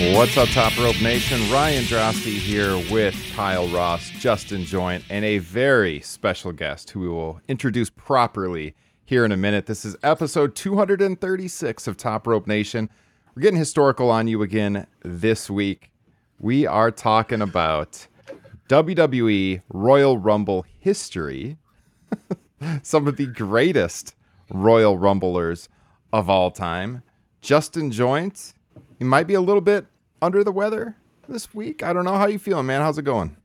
What's up, Top Rope Nation? Ryan Droste here with Kyle Ross, Justin Joint, and a very special guest who we will introduce properly here in a minute. This is episode 236 of Top Rope Nation. We're getting historical on you again this week. We are talking about WWE Royal Rumble history, some of the greatest Royal Rumblers of all time. Justin Joint, you might be a little bit under the weather this week. I don't know how you feeling, man. How's it going?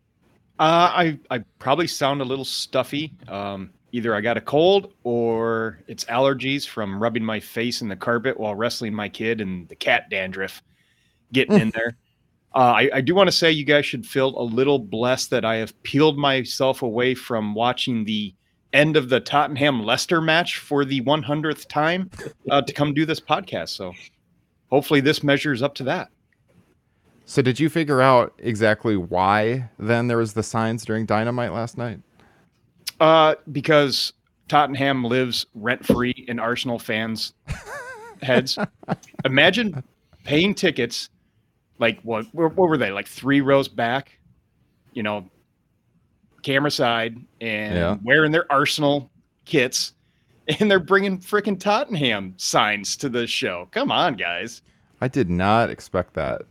Uh, I I probably sound a little stuffy. Um, either I got a cold or it's allergies from rubbing my face in the carpet while wrestling my kid and the cat dandruff getting in there. Uh, I, I do want to say you guys should feel a little blessed that I have peeled myself away from watching the end of the Tottenham Leicester match for the 100th time uh, to come do this podcast. So hopefully this measures up to that. So, did you figure out exactly why then there was the signs during Dynamite last night? Uh, because Tottenham lives rent free in Arsenal fans' heads. Imagine paying tickets, like what? What were they? Like three rows back, you know, camera side, and Yeah. wearing their Arsenal kits, and they're bringing freaking Tottenham signs to the show. Come on, guys. I did not expect that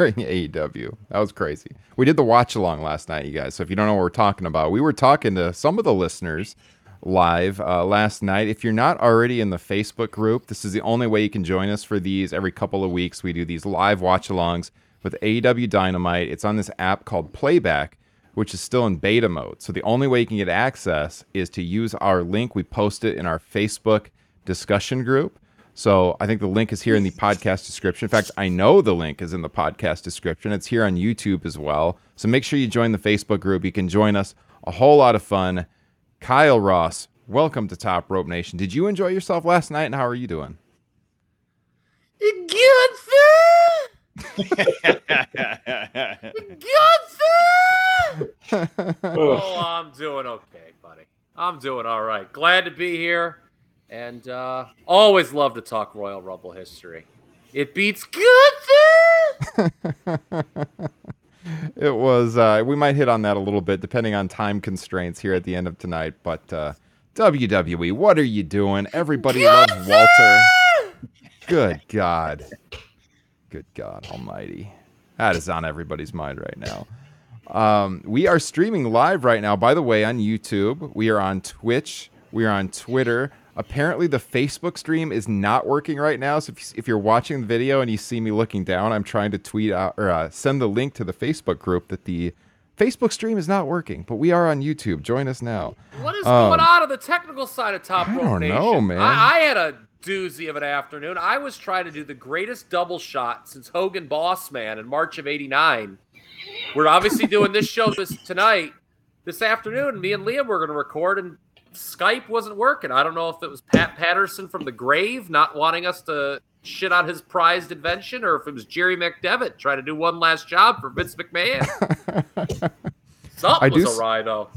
during AEW. That was crazy. We did the watch along last night, you guys. So if you don't know what we're talking about, we were talking to some of the listeners live uh, last night. If you're not already in the Facebook group, this is the only way you can join us for these. Every couple of weeks, we do these live watch alongs with AEW Dynamite. It's on this app called Playback, which is still in beta mode. So the only way you can get access is to use our link. We post it in our Facebook discussion group. So I think the link is here in the podcast description. In fact, I know the link is in the podcast description. It's here on YouTube as well. So make sure you join the Facebook group. You can join us. A whole lot of fun. Kyle Ross, welcome to Top Rope Nation. Did you enjoy yourself last night and how are you doing? Good sir. Good Oh, I'm doing okay, buddy. I'm doing all right. Glad to be here, and uh, always love to talk Royal Rumble history. It beats good. It was, uh, we might hit on that a little bit depending on time constraints here at the end of tonight. But uh, WWE, what are you doing? Everybody loves Walter. Good God. Good God Almighty. That is on everybody's mind right now. Um, we are streaming live right now, by the way, on YouTube. We are on Twitch. We are on Twitter. Apparently, the Facebook stream is not working right now. So, if, if you're watching the video and you see me looking down, I'm trying to tweet out or uh, send the link to the Facebook group that the Facebook stream is not working. But we are on YouTube. Join us now. What is Um, going on on the technical side of Top I Rope don't Nation? know, man. I, I had a doozy of an afternoon. I was trying to do the greatest double shot since Hogan Boss Man in March of '89. We're obviously doing this show this tonight, this afternoon. Me and Liam were going to record, and Skype wasn't working. I don't know if it was Pat Patterson from the grave not wanting us to shit on his prized invention, or if it was Jerry McDevitt trying to do one last job for Vince McMahon. Something I do was s- awry though.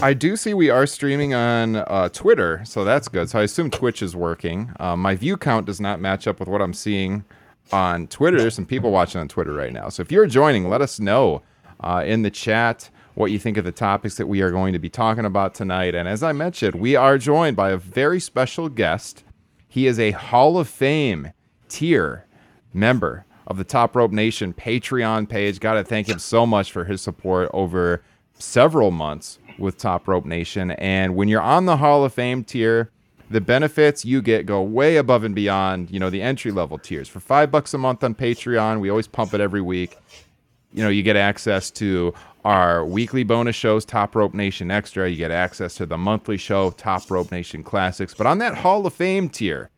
I do see we are streaming on uh, Twitter, so that's good. So I assume Twitch is working. Um, my view count does not match up with what I'm seeing on Twitter. There's some people watching on Twitter right now. So if you're joining, let us know uh, in the chat what you think of the topics that we are going to be talking about tonight. And as I mentioned, we are joined by a very special guest. He is a Hall of Fame tier member of the Top Rope Nation Patreon page. Got to thank him so much for his support over several months with Top Rope Nation. And when you're on the Hall of Fame tier, the benefits you get go way above and beyond, you know, the entry level tiers. For five bucks a month on Patreon, we always pump it every week. You know, you get access to our weekly bonus shows, Top Rope Nation Extra. You get access to the monthly show, Top Rope Nation Classics. But on that Hall of Fame tier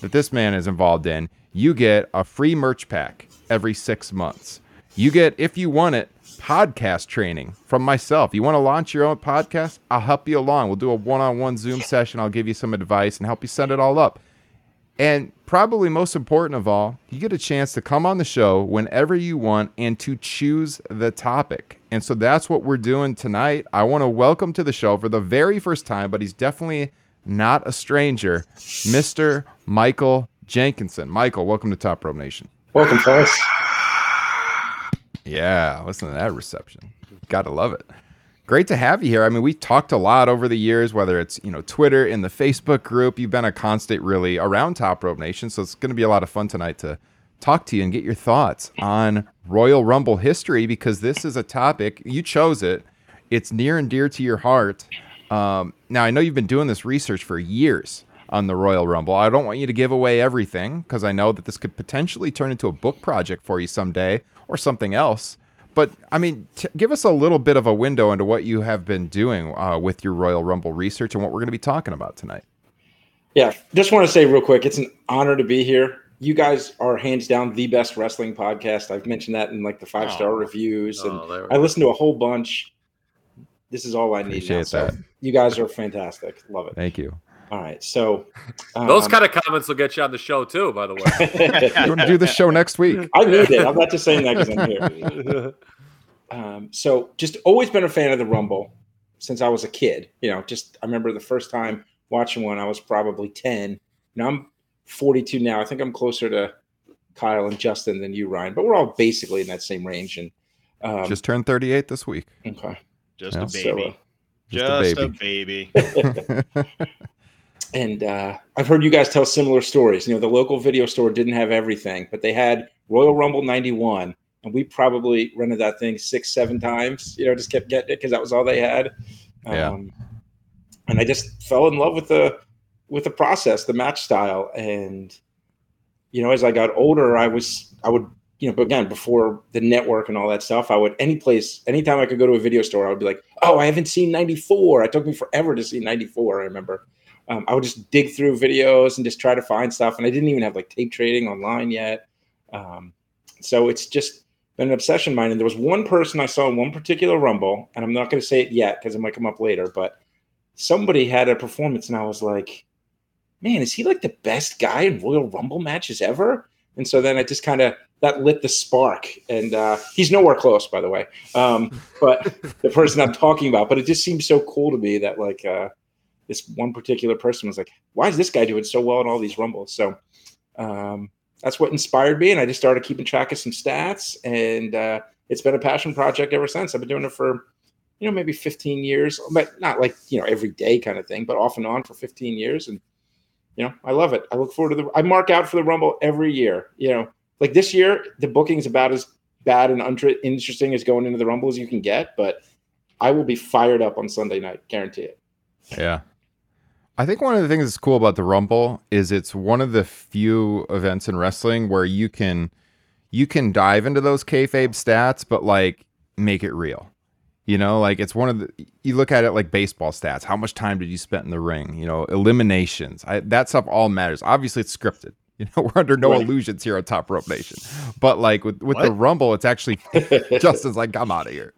that this man is involved in, you get a free merch pack every six months. You get, if you want it, podcast training from myself. You want to launch your own podcast? I'll help you along. We'll do a one on one Zoom session. I'll give you some advice and help you set it all up. And probably most important of all, you get a chance to come on the show whenever you want and to choose the topic. And so that's what we're doing tonight. I want to welcome to the show for the very first time, but he's definitely not a stranger, Mr. Michael Jenkinson. Michael, welcome to Top Rope Nation. Welcome, fellas. Yeah, listen to that reception. Gotta love it. Great to have you here. I mean, we talked a lot over the years, whether it's you know Twitter in the Facebook group. You've been a constant, really, around Top Rope Nation. So it's going to be a lot of fun tonight to talk to you and get your thoughts on Royal Rumble history because this is a topic you chose it. It's near and dear to your heart. Um, now I know you've been doing this research for years on the Royal Rumble. I don't want you to give away everything because I know that this could potentially turn into a book project for you someday or something else. But I mean, t- give us a little bit of a window into what you have been doing uh, with your Royal Rumble research and what we're going to be talking about tonight. Yeah, just want to say real quick, it's an honor to be here. You guys are hands down the best wrestling podcast. I've mentioned that in like the five star Oh. reviews, Oh, and we I go. listen to a whole bunch. This is all I need. now. Appreciate So that. you guys are fantastic. Love it. Thank you. All right, so um, Those kind of comments will get you on the show too, by the way. You want to do the show next week? I need it. I'm not just saying that because I'm here. Um, so just always been a fan of the Rumble since I was a kid. You know, just I remember the first time watching one, I was probably 10. Now I'm 42 now. I think I'm closer to Kyle and Justin than you, Ryan, but we're all basically in that same range. And um, Just turned 38 this week. okay. Just Yeah. a So, baby. Just a Just a baby. baby. and uh, I've heard you guys tell similar stories. You know, the local video store didn't have everything, but they had Royal Rumble 91. And we probably rented that thing six, seven times, you know, just kept getting it because that was all they had. Yeah. Um, and I just fell in love with the with the process, the match style. And, you know, as I got older, I was I would, you know, but again, before the network and all that stuff, I would any place, anytime I could go to a video store, I would be like, Oh, I haven't seen 94. It took me forever to see 94, I remember um, I would just dig through videos and just try to find stuff. And I didn't even have like tape trading online yet. Um, so it's just an obsession of mine. And there was one person I saw in one particular Rumble, and I'm not going to say it yet because it might come up later, but somebody had a performance, and I was like, man, is he like the best guy in Royal Rumble matches ever? And so then I just kind of that lit the spark, and uh, he's nowhere close, by the way. Um, but the person I'm talking about, but it just seems so cool to me that like uh, this one particular person was like, why is this guy doing so well in all these rumbles? So um, that's what inspired me, and I just started keeping track of some stats, and uh, it's been a passion project ever since. I've been doing it for you know maybe 15 years, but not like you know every day kind of thing, but off and on for 15 years, and you know I love it. I look forward to the. I mark out for the rumble every year. You know, like this year, the booking is about as bad and untra- interesting as going into the rumble as you can get, but I will be fired up on Sunday night, guarantee it. Yeah. I think one of the things that's cool about the Rumble is it's one of the few events in wrestling where you can you can dive into those kayfabe stats, but like make it real. You know, like it's one of the you look at it like baseball stats. How much time did you spend in the ring? You know, eliminations. I, that stuff all matters. Obviously, it's scripted. You know, we're under no Right. illusions here on Top Rope Nation. But like with with the Rumble, it's actually Justin's like, I'm out of here.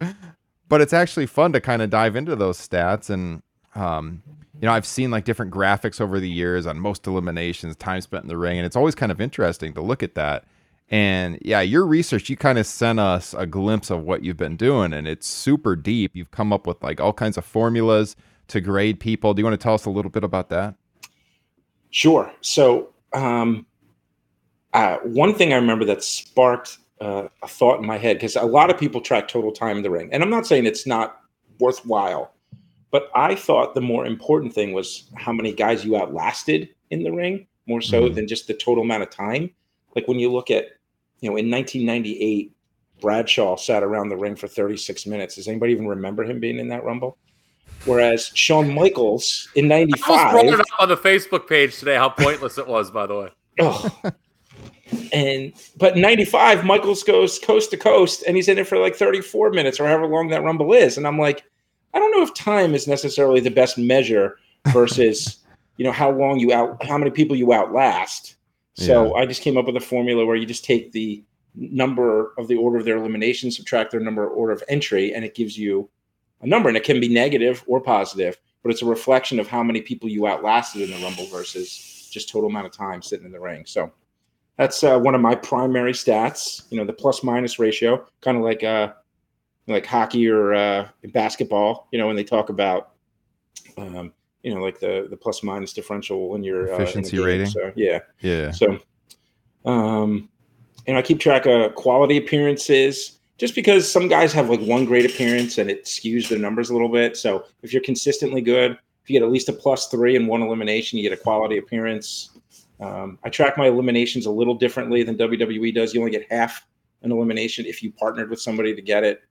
But it's actually fun to kind of dive into those stats. And, um, you know, I've seen like different graphics over the years on most eliminations, time spent in the ring. And it's always kind of interesting to look at that. And yeah, your research, you kind of sent us a glimpse of what you've been doing. And it's super deep. You've come up with like all kinds of formulas to grade people. Do you want to tell us a little bit about that? Sure. So, um, uh, one thing I remember that sparked uh, a thought in my head because a lot of people track total time in the ring, and I'm not saying it's not worthwhile, but I thought the more important thing was how many guys you outlasted in the ring, more so Mhm. than just the total amount of time. Like when you look at, you know, in 1998, Bradshaw sat around the ring for 36 minutes. Does anybody even remember him being in that Rumble? Whereas Shawn Michaels in I was 95. brought it up on the Facebook page today how pointless it was, by the way. Oh. and but 95, Michaels goes coast to coast and he's in it for like 34 minutes or however long that rumble is. And I'm like, I don't know if time is necessarily the best measure versus, you know, how long you out how many people you outlast. So I just came up with a formula where you just take the number of the order of their elimination, subtract their number order of entry, and it gives you a number. And it can be negative or positive, but it's a reflection of how many people you outlasted in the Rumble versus just total amount of time sitting in the ring. So that's uh, one of my primary stats. You know, the plus minus ratio, kind of like uh, like hockey or uh, basketball. You know, when they talk about um, you know, like the the plus minus differential when you're uh, Efficiency game. rating. So yeah, Yeah. so, um, and I keep track of quality appearances just because some guys have like one great appearance and it skews their numbers a little bit. So if you're consistently good, if you get at least a plus three in one elimination, you get a quality appearance. Um, I track my eliminations a little differently than WWE does. You only get half an elimination if you partnered with somebody to get it.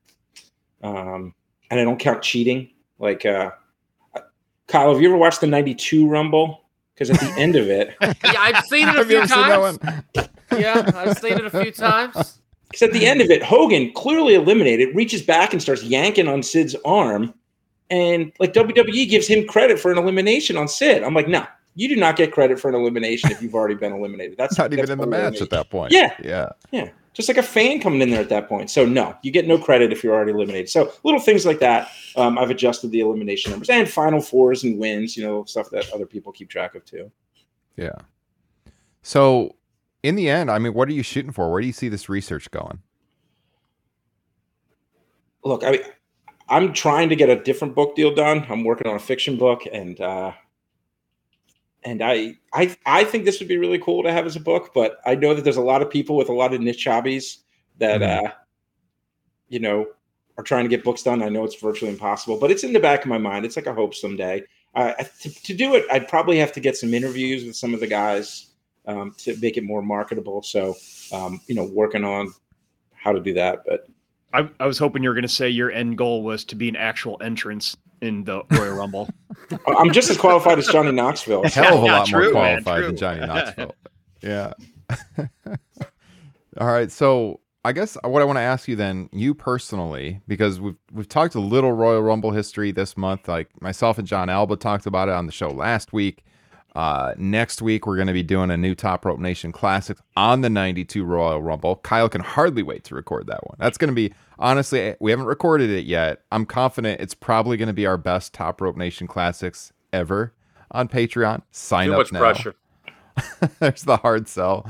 Um, and I don't count cheating. Like, uh, Kyle, have you ever watched the 92 Rumble? Because at the end of it, Yeah, I've seen it a few ever seen that times. Yeah, I've seen it a few times. Because at the end of it, Hogan clearly eliminated, reaches back and starts yanking on Sid's arm. And like WWE gives him credit for an elimination on Sid. I'm like, no, you do not get credit for an elimination if you've already been eliminated. That's Not even in the match at that point. Yeah. Yeah. Yeah. Just like a fan coming in there at that point. So no, you get no credit if you're already eliminated. So little things like that. Um, I've adjusted the elimination numbers and final fours and wins, you know, stuff that other people keep track of too. Yeah. So, in the end, I mean, what are you shooting for? Where do you see this research going? look, I I'm trying to get a different book deal done. I'm working on a fiction book, and uh, and I I I think this would be really cool to have as a book. But I know that there's a lot of people with a lot of niche hobbies that Mhm. uh, you know are trying to get books done. I know it's virtually impossible, but it's in the back of my mind. It's like a hope someday. Uh, to, to do it, I'd probably have to get some interviews with some of the guys um, to make it more marketable. So, um, you know, working on how to do that. But I, I was hoping you were going to say your end goal was to be an actual entrance in the Royal Rumble. I'm just as qualified as Johnny Knoxville. Hell of a Yeah, lot more true, man, qualified than true. Johnny Knoxville. yeah. All right. So, I guess what I want to ask you then, you personally, because we've we've talked a little Royal Rumble history this month. Like myself and John Alba talked about it on the show last week. Uh, next week we're going to be doing a new Top Rope Nation Classic on the '92 Royal Rumble. Kyle can hardly wait to record that one. That's going to be honestly, we haven't recorded it yet. I'm confident it's probably going to be our best Top Rope Nation Classics ever on Patreon. Sign Too up much now. pressure. There's the hard sell.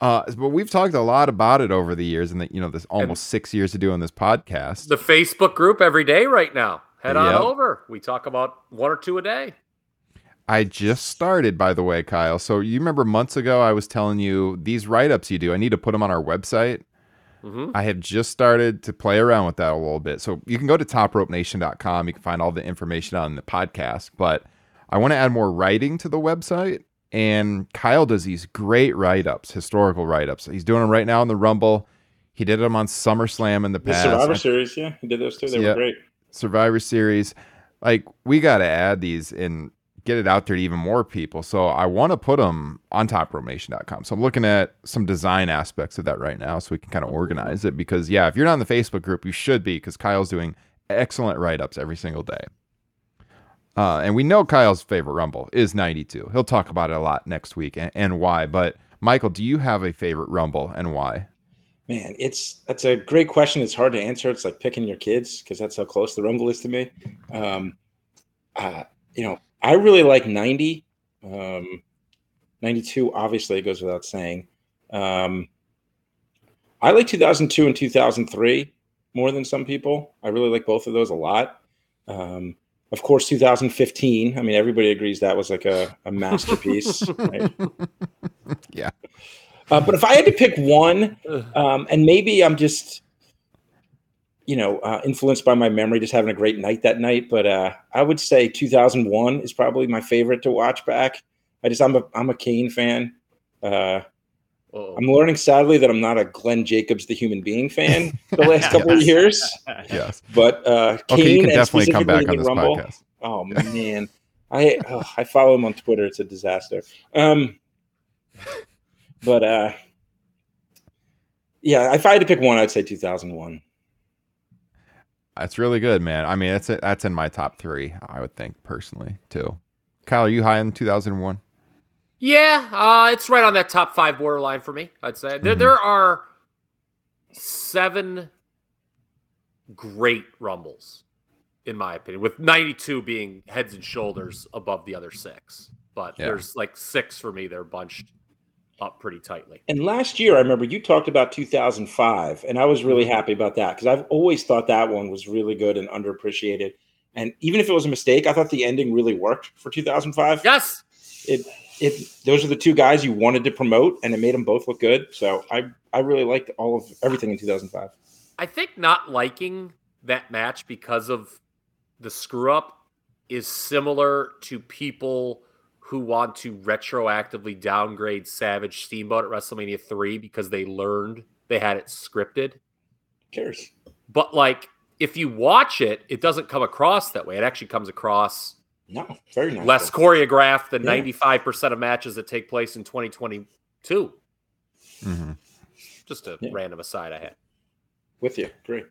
Uh, but we've talked a lot about it over the years, and that you know, this almost six years of doing this podcast. The Facebook group every day right now. Head on Yep. over. We talk about one or two a day. I just started, by the way, Kyle. So you remember months ago, I was telling you these write ups you do. I need to put them on our website. Mhm. I have just started to play around with that a little bit. So you can go to topropenation.com. You can find all the information on the podcast. But I want to add more writing to the website. And Kyle does these great write ups, historical write ups. He's doing them right now in the Rumble. He did them on SummerSlam in the The past. Survivor I- Series, yeah, he did those too. They Yeah. were great. Survivor Series. Like we got to add these and get it out there to even more people. So I want to put them on topropenation.com. So I'm looking at some design aspects of that right now so we can kind of organize it because yeah, if you're not in the Facebook group, you should be because Kyle's doing excellent write-ups every single day. Uh, and we know Kyle's favorite Rumble is 92. He'll talk about it a lot next week and, and why. But Michael, do you have a favorite Rumble and why? Man, it's that's a great question. It's hard to answer. It's like picking your kids because that's how close the Rumble is to me. Um, uh, you know, I really like 90. Um, 92, obviously, it goes without saying. Um, I like 2002 and 2003 more than some people. I really like both of those a lot. Um, of course, 2015. I mean, everybody agrees that was like a, a masterpiece. right? Yeah. Uh, but if I had to pick one, um, and maybe I'm just, you know, uh, influenced by my memory, just having a great night that night. But uh, I would say 2001 is probably my favorite to watch back. I just I'm a I'm a Kane fan. Uh, I'm learning sadly that I'm not a Glenn Jacobs the human being fan the last couple of years. Yes. But uh, Kane Okay, you can and definitely come back specifically on this Rumble, podcast. Oh man, I oh, I follow him on Twitter. It's a disaster. Um, but uh, yeah, if I had to pick one, I'd say 2001. That's really good, man. I mean, that's that's in my top three. I would think personally too. Kyle, are you high in 2001? Yeah, uh, it's right on that top five borderline for me. I'd say there Mhm. there are seven great rumbles, in my opinion, with 92 being heads and shoulders above the other six. But Yeah. there's like six for me. They're bunched up pretty tightly. And last year, I remember you talked about 2005, and I was really Mm-hmm. happy about that because I've always thought that one was really good and underappreciated. And even if it was a mistake, I thought the ending really worked for 2005. Yes. It it those are the two guys you wanted to promote, and it made them both look good. So I I really liked all of everything in 2005. I think not liking that match because of the screw up is similar to people who want to retroactively downgrade Savage Steamboat at WrestleMania 3 because they learned they had it scripted. Who cares? But like if you watch it, it doesn't come across that way. It actually comes across No, very nice. less choreographed than Yeah. 95% of matches that take place in 2022. Mhm. Just a Yeah. random aside I had. with you. Great.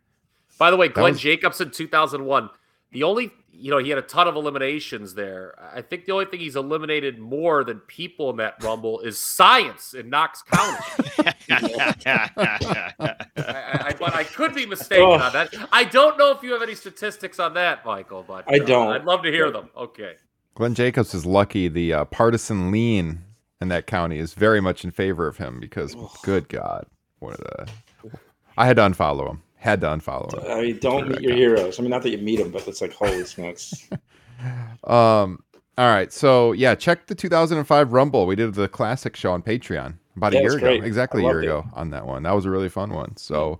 By the way, Glenn was- Jacobson, 2001. The only, you know, he had a ton of eliminations there. I think the only thing he's eliminated more than people in that rumble is science in Knox County. I, I, I- but I could be mistaken Oh. on that. I don't know if you have any statistics on that, Michael. But I uh, don't. I'd love to hear them. Okay. Glenn Jacobs is lucky. The uh, partisan lean in that county is very much in favor of him because, good God, what a, I had to unfollow him. Had to unfollow him. I mean, don't meet your heroes. I mean, not that you meet them, but it's like holy smokes. Um. All right. So yeah, check the 2005 Rumble. We did the classic show on Patreon about Yeah, a year ago, great. exactly I a year it. ago on that one. That was a really fun one. So,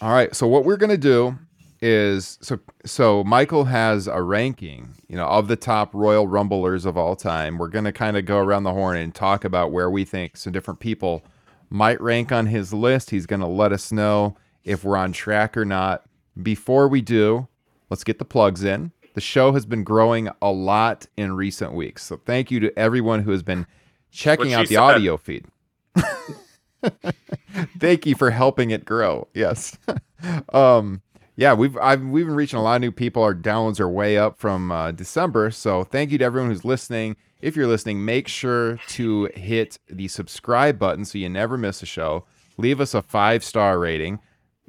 all right. So what we're gonna do is so so Michael has a ranking, you know, of the top Royal Rumblers of all time. We're gonna kind of go around the horn and talk about where we think some different people might rank on his list. He's gonna let us know if we're on track or not. Before we do, let's get the plugs in. The show has been growing a lot in recent weeks. So thank you to everyone who has been checking out the said. audio feed. thank you for helping it grow. Yes. um yeah, we've I've we've been reaching a lot of new people. Our downloads are way up from uh, December. So thank you to everyone who's listening. If you're listening, make sure to hit the subscribe button so you never miss a show. Leave us a five star rating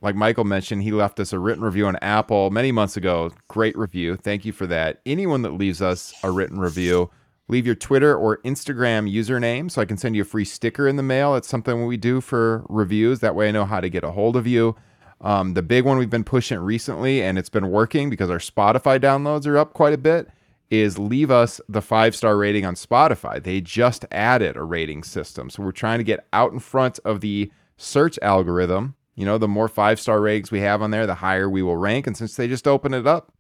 like Michael mentioned, he left us a written review on Apple many months ago. Great review. Thank you for that. Anyone that leaves us a written review, leave your Twitter or Instagram username so I can send you a free sticker in the mail. It's something we do for reviews. That way I know how to get a hold of you. Um, the big one we've been pushing recently, and it's been working because our Spotify downloads are up quite a bit, is leave us the five star rating on Spotify. They just added a rating system. So we're trying to get out in front of the search algorithm. You know, the more five star ratings we have on there, the higher we will rank. And since they just opened it up,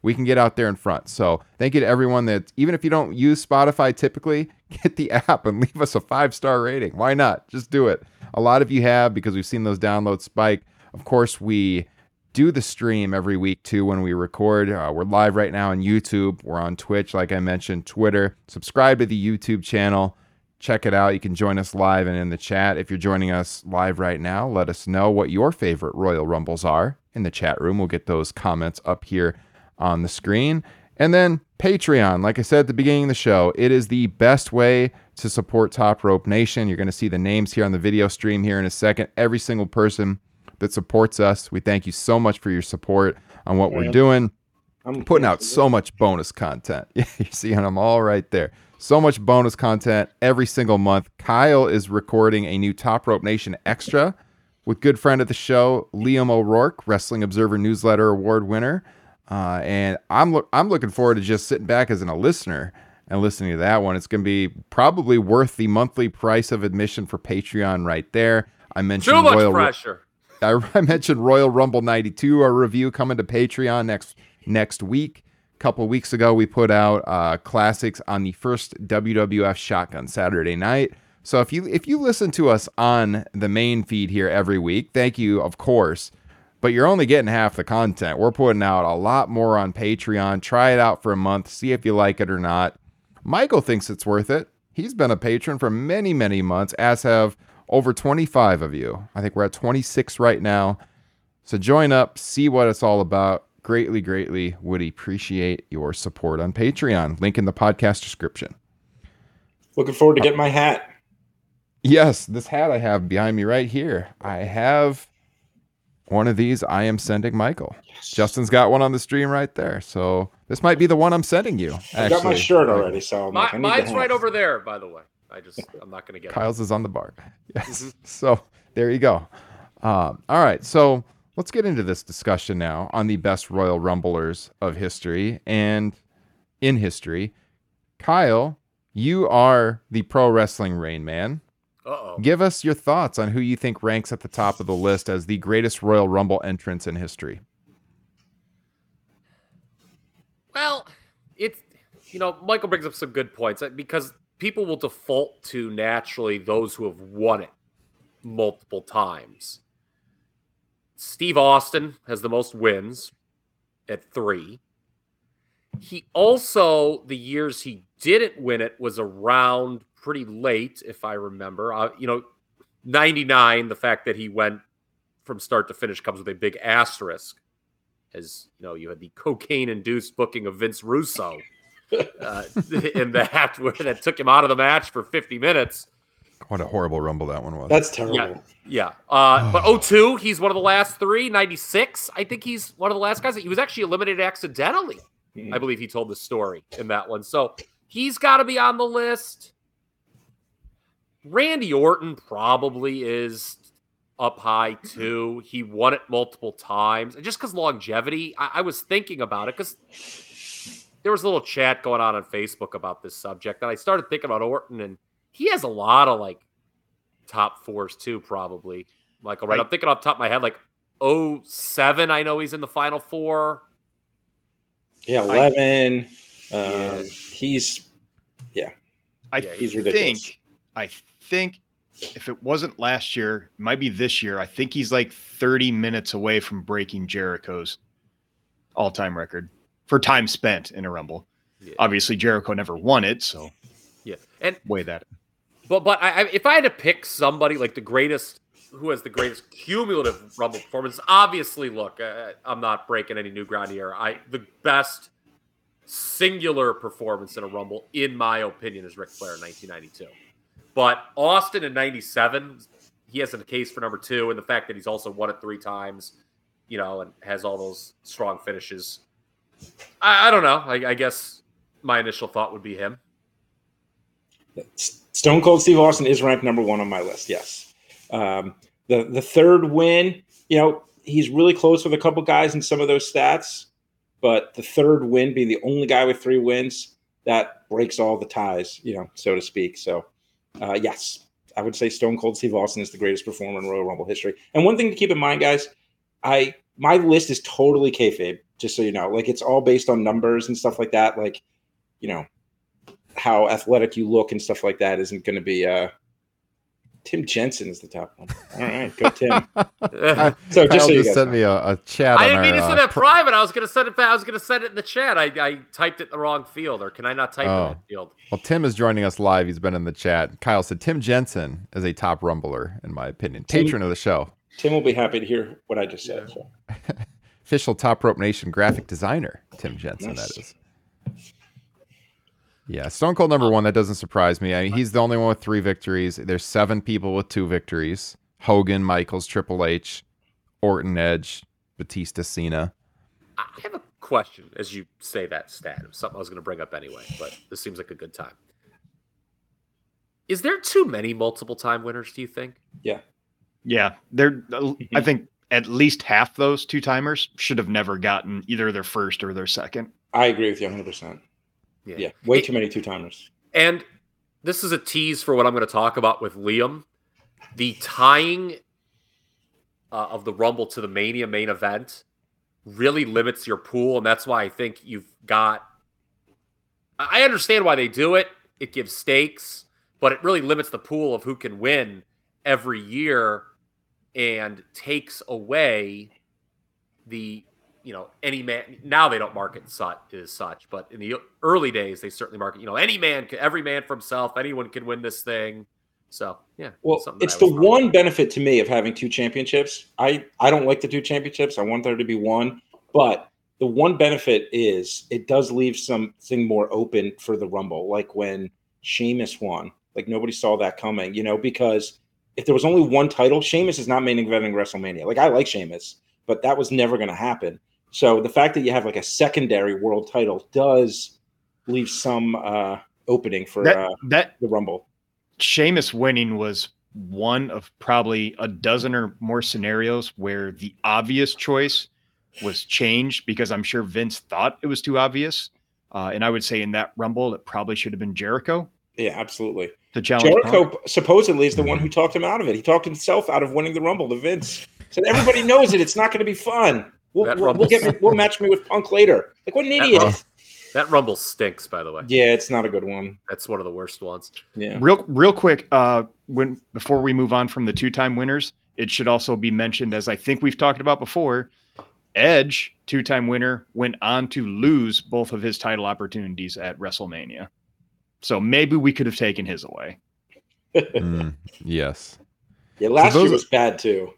we can get out there in front. So thank you to everyone that, even if you don't use Spotify typically, get the app and leave us a five star rating. Why not? Just do it. A lot of you have because we've seen those downloads spike. Of course, we do the stream every week too when we record. Uh, we're live right now on YouTube. We're on Twitch, like I mentioned, Twitter. Subscribe to the YouTube channel. Check it out. You can join us live and in the chat. If you're joining us live right now, let us know what your favorite Royal Rumbles are in the chat room. We'll get those comments up here on the screen. And then Patreon, like I said at the beginning of the show, it is the best way to support Top Rope Nation. You're going to see the names here on the video stream here in a second. Every single person that supports us, we thank you so much for your support on what we're Yeah. doing I'm putting out so much bonus content. Yeah, you're seeing them all right there. So much bonus content every single month. Kyle is recording a new Top Rope Nation extra with good friend of the show, Liam O'Rourke, Wrestling Observer Newsletter Award winner. Uh, and I'm lo- I'm looking forward to just sitting back as an, a listener and listening to that one. It's going to be probably worth the monthly price of admission for Patreon right there. I mentioned Too much Royal pressure. I, I mentioned Royal Rumble 92, our review coming to Patreon next next week. Couple weeks ago, we put out uh, classics on the first WWF Shotgun Saturday night. So if you if you listen to us on the main feed here every week, thank you, of course. But you're only getting half the content. We're putting out a lot more on Patreon. Try it out for a month, see if you like it or not. Michael thinks it's worth it. He's been a patron for many, many months, as have over 25 of you. I think we're at 26 right now. So join up, see what it's all about. Greatly, greatly would appreciate your support on Patreon. Link in the podcast description. Looking forward to getting my hat. Yes, this hat I have behind me right here. I have one of these I am sending Michael. Justin's got one on the stream right there. So this might be the one I'm sending you. I got my shirt already, so I'm My, like, I need mine's right over there, by the way. I just I'm not gonna get it. Kyle's is on the bar. Yes. So there you go. Um, all right. So let's get into this discussion now on the best Royal Rumblers of history and in history. Kyle, you are the pro wrestling rain man. Uh oh. Give us your thoughts on who you think ranks at the top of the list as the greatest Royal Rumble entrance in history. Well, it's you know Michael brings up some good points uh, because people will default to naturally those who have won it multiple times. Steve Austin has the most wins at three. He also the years he didn't win it was around pretty late, if I remember. Uh, you know, ninety nine. The fact that he went from start to finish comes with a big asterisk as you know, you had the cocaine-induced booking of Vince Russo uh, in that where that took him out of the match for 50 minutes. What a horrible Rumble that one was. That's terrible. Yeah. Uh, but 02, he's one of the last three. 96, I think he's one of the last guys. He was actually eliminated accidentally. I believe he told the story in that one. So he's got to be on the list. Randy Orton probably is up high too. He won it multiple times. And just because longevity, I, I was thinking about it because there was a little chat going on on Facebook about this subject. And I started thinking about Orton, and he has a lot of like top fours too, probably. Like, right? Right. I'm thinking off the top of my head, like 07, I know he's in the final four. Yeah, eleven. Yeah. Um, he's I Yeah, he's ridiculous. think I think if it wasn't last year, it might be this year. I think he's like 30 minutes away from breaking Jericho's all-time record for time spent in a Rumble. Yeah. Obviously, Jericho never won it, so Yeah. And weigh that. But but I, I, if I had to pick somebody like the greatest, who has the greatest cumulative Rumble performance, obviously, look, uh, I'm not breaking any new ground here. I the best singular performance in a Rumble, in my opinion, is Ric Flair in 1992. But Austin in '97, he has a case for number two, and the fact that he's also won it three times, you know, and has all those strong finishes. I, I don't know. I, I guess my initial thought would be him. Stone Cold Steve Austin is ranked number one on my list. Yes. Um, the the third win, you know, he's really close with a couple guys in some of those stats, but the third win being the only guy with three wins, that breaks all the ties, you know, so to speak. So, uh, yes, I would say Stone Cold Steve Austin is the greatest performer in Royal Rumble history. And one thing to keep in mind, guys, I my list is totally kayfabe, just so you know. Like it's all based on numbers and stuff like that. Like, you know, how athletic you look and stuff like that isn't going to be. uh Tim Jensen is the top one. All right, go Tim. So Kyle just so you just sent me a, a chat. I on didn't mean our, to uh, send it pro- private. I was gonna send it. I was gonna send it in the chat. I, I typed it in the wrong field, or can I not type Oh. in that field? Well, Tim is joining us live. He's been in the chat. Kyle said Tim Jensen is a top rumbler, in my opinion. Tim- Patron of the show. Tim will be happy to hear what I just said. So. Official Top Rope Nation graphic designer, Tim Jensen, Nice. that is. Yeah, Stone Cold number um, one. That doesn't surprise me. I mean, he's the only one with three victories. There's seven people with two victories: Hogan, Michaels, Triple H, Orton, Edge, Batista, Cena. I have a question as you say that stat. It was something I was gonna bring up anyway, but this seems like a good time. Is there too many multiple time winners? Do you think? Yeah, Yeah. they're. Uh, I mm-hmm. think at least half those two timers should have never gotten either their first or their second. I agree with you 100. percent Yeah, way too many two timers. And this is a tease for what I'm going to talk about with Liam. The tying uh, of the Rumble to the Mania main event really limits your pool. And that's why I think you've got. I understand why they do it, it gives stakes, but it really limits the pool of who can win every year and takes away the you know any man now they don't market such as such but in the early days they certainly market you know any man every man for himself anyone can win this thing so yeah Well, it's the one benefit to me of having two championships. I I don't like the two championships. I want there to be one, but the one benefit is it does leave something more open for the Rumble, like when Sheamus won. Like nobody saw that coming, you know, because if there was only one title, Sheamus is not main eventing WrestleMania. Like I like Sheamus, but that was never going to happen. So the fact that you have like a secondary world title does leave some uh, opening for That uh, that the Rumble. Sheamus winning was one of probably a dozen or more scenarios where the obvious choice was changed because I'm sure Vince thought it was too obvious. Uh, and I would say in that Rumble, it probably should have been Jericho Yeah, absolutely. to challenge. Jericho supposedly is the one who talked him out of it. He talked himself out of winning the Rumble to Vince. Said everybody knows it. It's not going to be fun. We'll, That we'll, we'll get me, we'll match me with Punk later. Like what an That idiot. Rumble- That Rumble stinks, by the way. Yeah, it's not a good one. That's one of the worst ones. Yeah. Real, real quick. Uh, when before we move on from the two-time winners, it should also be mentioned, as I think we've talked about before. Edge, two-time winner, went on to lose both of his title opportunities at WrestleMania. So maybe we could have taken his away. Mm, yes. Yeah, last those year was bad too.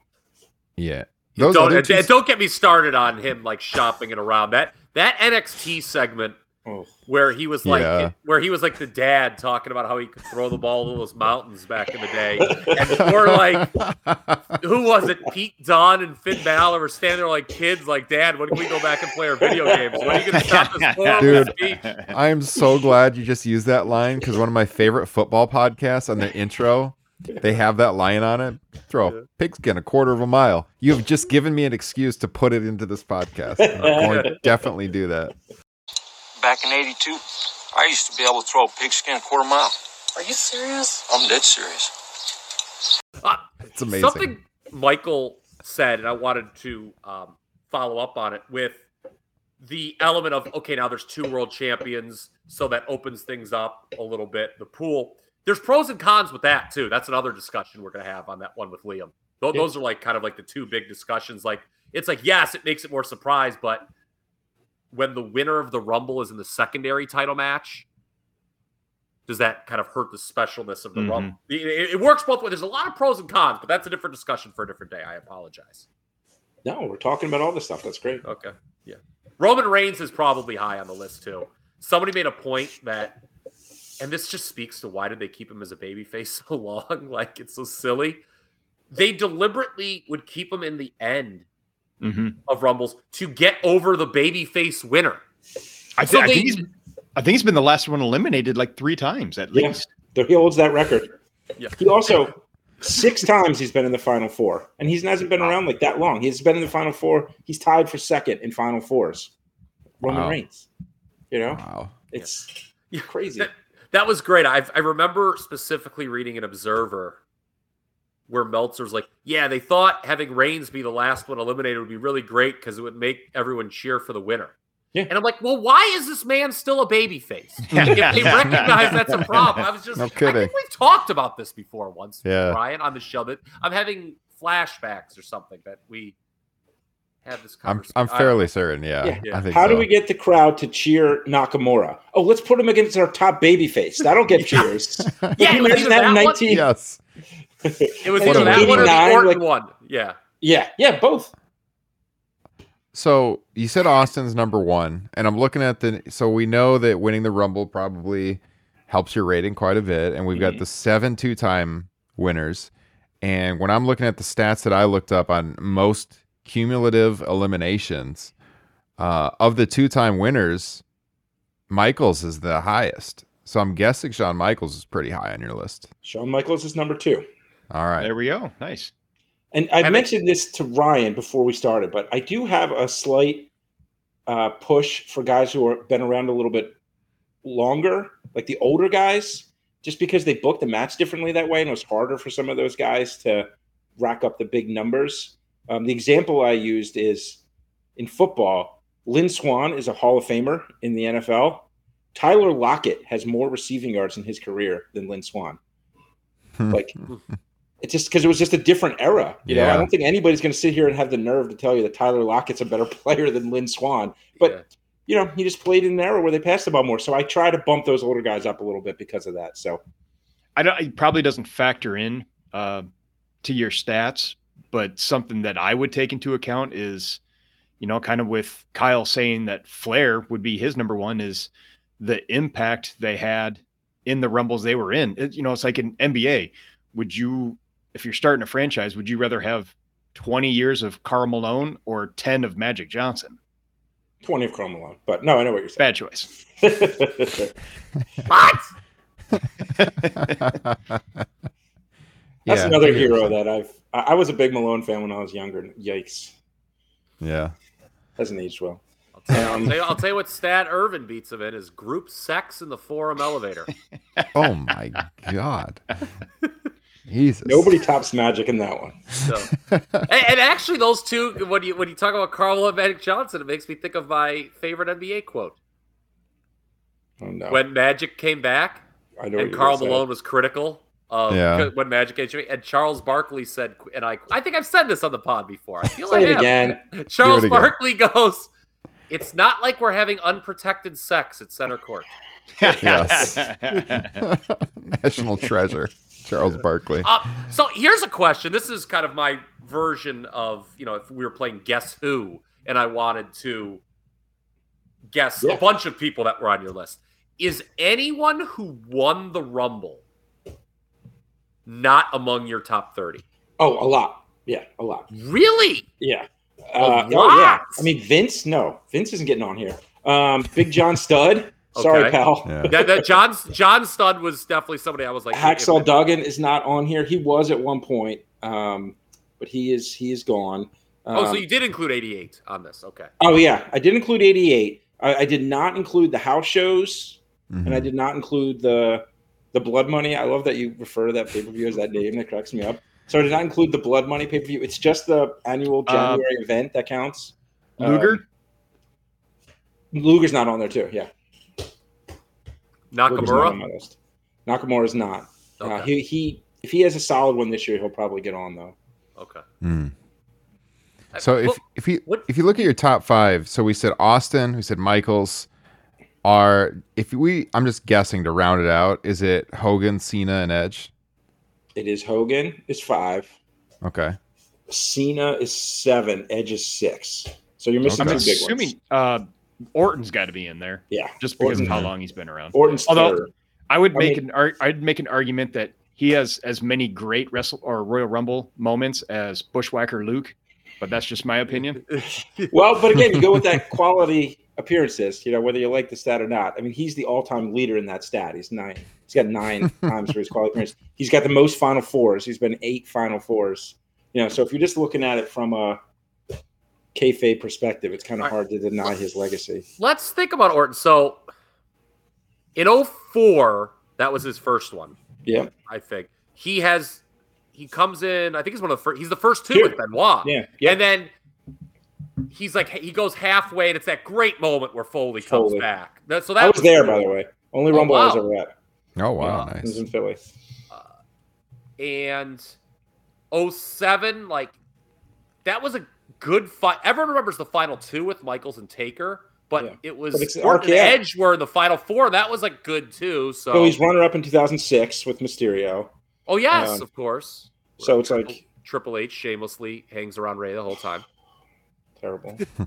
Yeah. Those don't, two- don't get me started on him like shopping it around. That that NXT segment Oh, where he was like Yeah. where he was like the dad talking about how he could throw the ball to those mountains back in the day. And we're like, who was it? Pete Dunne and Finn Balor were standing there like kids, like, Dad, when can we go back and play our video games? When are you gonna stop this horrible Dude. speech? I am so glad you just used that line because one of my favorite football podcasts on the intro, they have that line on it. Throw a pigskin a quarter of a mile. You have just given me an excuse to put it into this podcast. I'm going to definitely do that. Back in 82, I used to be able to throw a pigskin a quarter mile. Are you serious? I'm dead serious. Uh, It's amazing. Something Michael said, and I wanted to um, follow up on it with the element of okay, now there's two world champions, so that opens things up a little bit. The pool, there's pros and cons with that too. That's another discussion we're going to have on that one with Liam. Tho- Yeah. Those are like kind of like the two big discussions. Like it's like yes, it makes it more surprise, but when the winner of the Rumble is in the secondary title match, does that kind of hurt the specialness of the Mhm. Rumble? It, it- it works both ways. There's a lot of pros and cons, but that's a different discussion for a different day. I apologize. no, we're talking about all this stuff. That's great. Okay. Yeah. Roman Reigns is probably high on the list too. Somebody made a point that, and this just speaks to why did they keep him as a babyface so long? like it's so silly. They deliberately would keep him in the end hmm of Rumbles to get over the babyface winner. I, So I they- think he's, I think he's been the last one eliminated like three times at Yeah. least. He holds that record. Yeah. He also six times he's been in the final four, and he hasn't been around like that long. He's been in the final four. He's tied for second in final fours. Roman Wow. Reigns. You know, Wow. it's Yeah. crazy. That, that was great. I I remember specifically reading an Observer where Meltzer's like, yeah, they thought having Reigns be the last one eliminated would be really great because it would make everyone cheer for the winner. Yeah. And I'm like, well, why is this man still a babyface? if they recognize that's a problem, I was just, No I kidding. think we've talked about this before once, Yeah. Brian, on the show. That I'm having flashbacks or something that we had this I'm. I'm I- fairly certain. Yeah. Yeah. Yeah. I think How so. do we get the crowd to cheer Nakamura? Oh, let's put him against our top baby face. That'll get cheers. Yeah, Can you imagine that in that one- 19? Yes. It was either that one or the 89, Orton like- one. Yeah. Yeah, yeah, both. So you said Austin's number one, and I'm looking at the. So we know that winning the Rumble probably helps your rating quite a bit, and we've got Mhm. the seven two-time winners. And when I'm looking at the stats that I looked up on most cumulative eliminations uh, of the two-time winners, Michaels is the highest. So I'm guessing Shawn Michaels is pretty high on your list. Shawn Michaels is number two. All right. There we go. Nice. And I And it- mentioned this to Ryan before we started, but I do have a slight uh, push for guys who have been around a little bit longer, like the older guys, just because they booked the match differently that way, and it was harder for some of those guys to rack up the big numbers. Um, the example I used is in football. Lynn Swann is a Hall of Famer in the NFL. Tyler Lockett has more receiving yards in his career than Lynn Swann. Like it's just because it was just a different era. You know, I don't think anybody's going to sit here and have the nerve to tell you that Tyler Lockett's a better player than Lynn Swann. But Yeah. you know, he just played in an era where they passed the ball more. So I try to bump those older guys up a little bit because of that. So I don't. It probably doesn't factor in uh, to your stats, but something that I would take into account is, you know, kind of with Kyle saying that Flair would be his number one is the impact they had in the rumbles they were in. It- you know, it's like an NBA. Would you if you're starting a franchise, would you rather have 20 years of Karl Malone or 10 of Magic Johnson? 20 of Chrome Malone. But no, I know what you're Bad choice. What? That's Yeah, another I get what you're hero saying. that I've. I I was a big Malone fan when I was younger. Yikes, Yeah. hasn't aged well. I'll tell, you, I'll um, tell you what stat Earvin beats him in is group sex in the forum elevator. Oh my god. Jesus. Nobody tops Magic in that one. So, and, and actually, those two, when you when you talk about Karl and Magic Johnson, it makes me think of my favorite NBA quote. Oh no, When Magic came back I know and you're Karl gonna say. Malone was critical of Yeah. when Magic came, and Charles Barkley said, and I I think I've said this on the pod before. I feel Say I it again. Charles Do it again. Barkley goes, "It's not like we're having unprotected sex at center court." Yes. National treasure. Charles Barkley. Uh, so here's a question. This is kind of my version of, you know, if we were playing Guess Who and I wanted to guess Yeah. a bunch of people that were on your list. Is anyone who won the Rumble not among your top 30? Oh, a lot. Yeah, a lot. Really? Yeah. A Uh, oh yeah. lot? I mean, Vince. No, Vince isn't getting on here. Um, Big John Studd. Sorry, Okay. pal. Yeah. that, that John John Studd was definitely somebody I was like Hacksaw Duggan is not on here. He was at one point, um, but he is he is gone. Um, Oh, so you did include 88 on this. Okay. oh yeah, I did include '88. I, I did not include the house shows, and I Mhm. did not include the the Blood Money. I love that you refer to that pay per view as that name. That cracks me up. So I did not include the Blood Money pay per view. It's just the annual Uh, January event that counts. Luger? Um, Luger's not on there too. Yeah, Luger's not Nakamura? my list. Nakamura's not. Uh, he he. If he has a solid one this year, he'll probably get on though. Okay. Hmm. So if Well, if you what- if you look at your top five, so we said Austin, we said Michaels. Are if we I'm just guessing to round it out, is it Hogan, Cena, and Edge? It is Hogan is five. Okay. Cena is seven. Edge is six. So you're missing I'm Okay. two big assuming ones. uh, Orton's got to be in there Yeah, just because of how long he's been around. Orton's Although- third. I would I make mean- an ar- I'd make an argument that he has as many great wrestle or Royal Rumble moments as Bushwhacker Luke, but that's just my opinion. Well, but again, you go with that quality appearances. You know whether you like the stat or not. I mean, he's the all-time leader in that stat. He's nine. He's got nine times for his quality appearance. He's got the most Final Fours. He's been eight Final Fours. You know, so if you're just looking at it from a kayfabe perspective, it's kind of All right. hard to deny his legacy. Let's think about Orton. So in 04, that was his first one, Yeah, I think. He has he comes in, I think he's one of the first he's the first two Two. with Benoit. yeah, yeah. And then he's like he goes halfway, and it's that great moment where Foley comes Foley. back. That, so that I was there, cool. by the way. Only Oh, Rumble I was wow. ever at. Oh wow, Yeah. It was nice. in Philly. and 07, like that was a good fight. Everyone remembers the final two with Michaels and Taker, but Yeah. it was But it's Orton and Edge were in the final four. That was like good too. So, So he's runner up in 2006 with Mysterio. oh yes, um, of course. So it's Triple- like Triple H shamelessly hangs around Ray the whole time, terrible.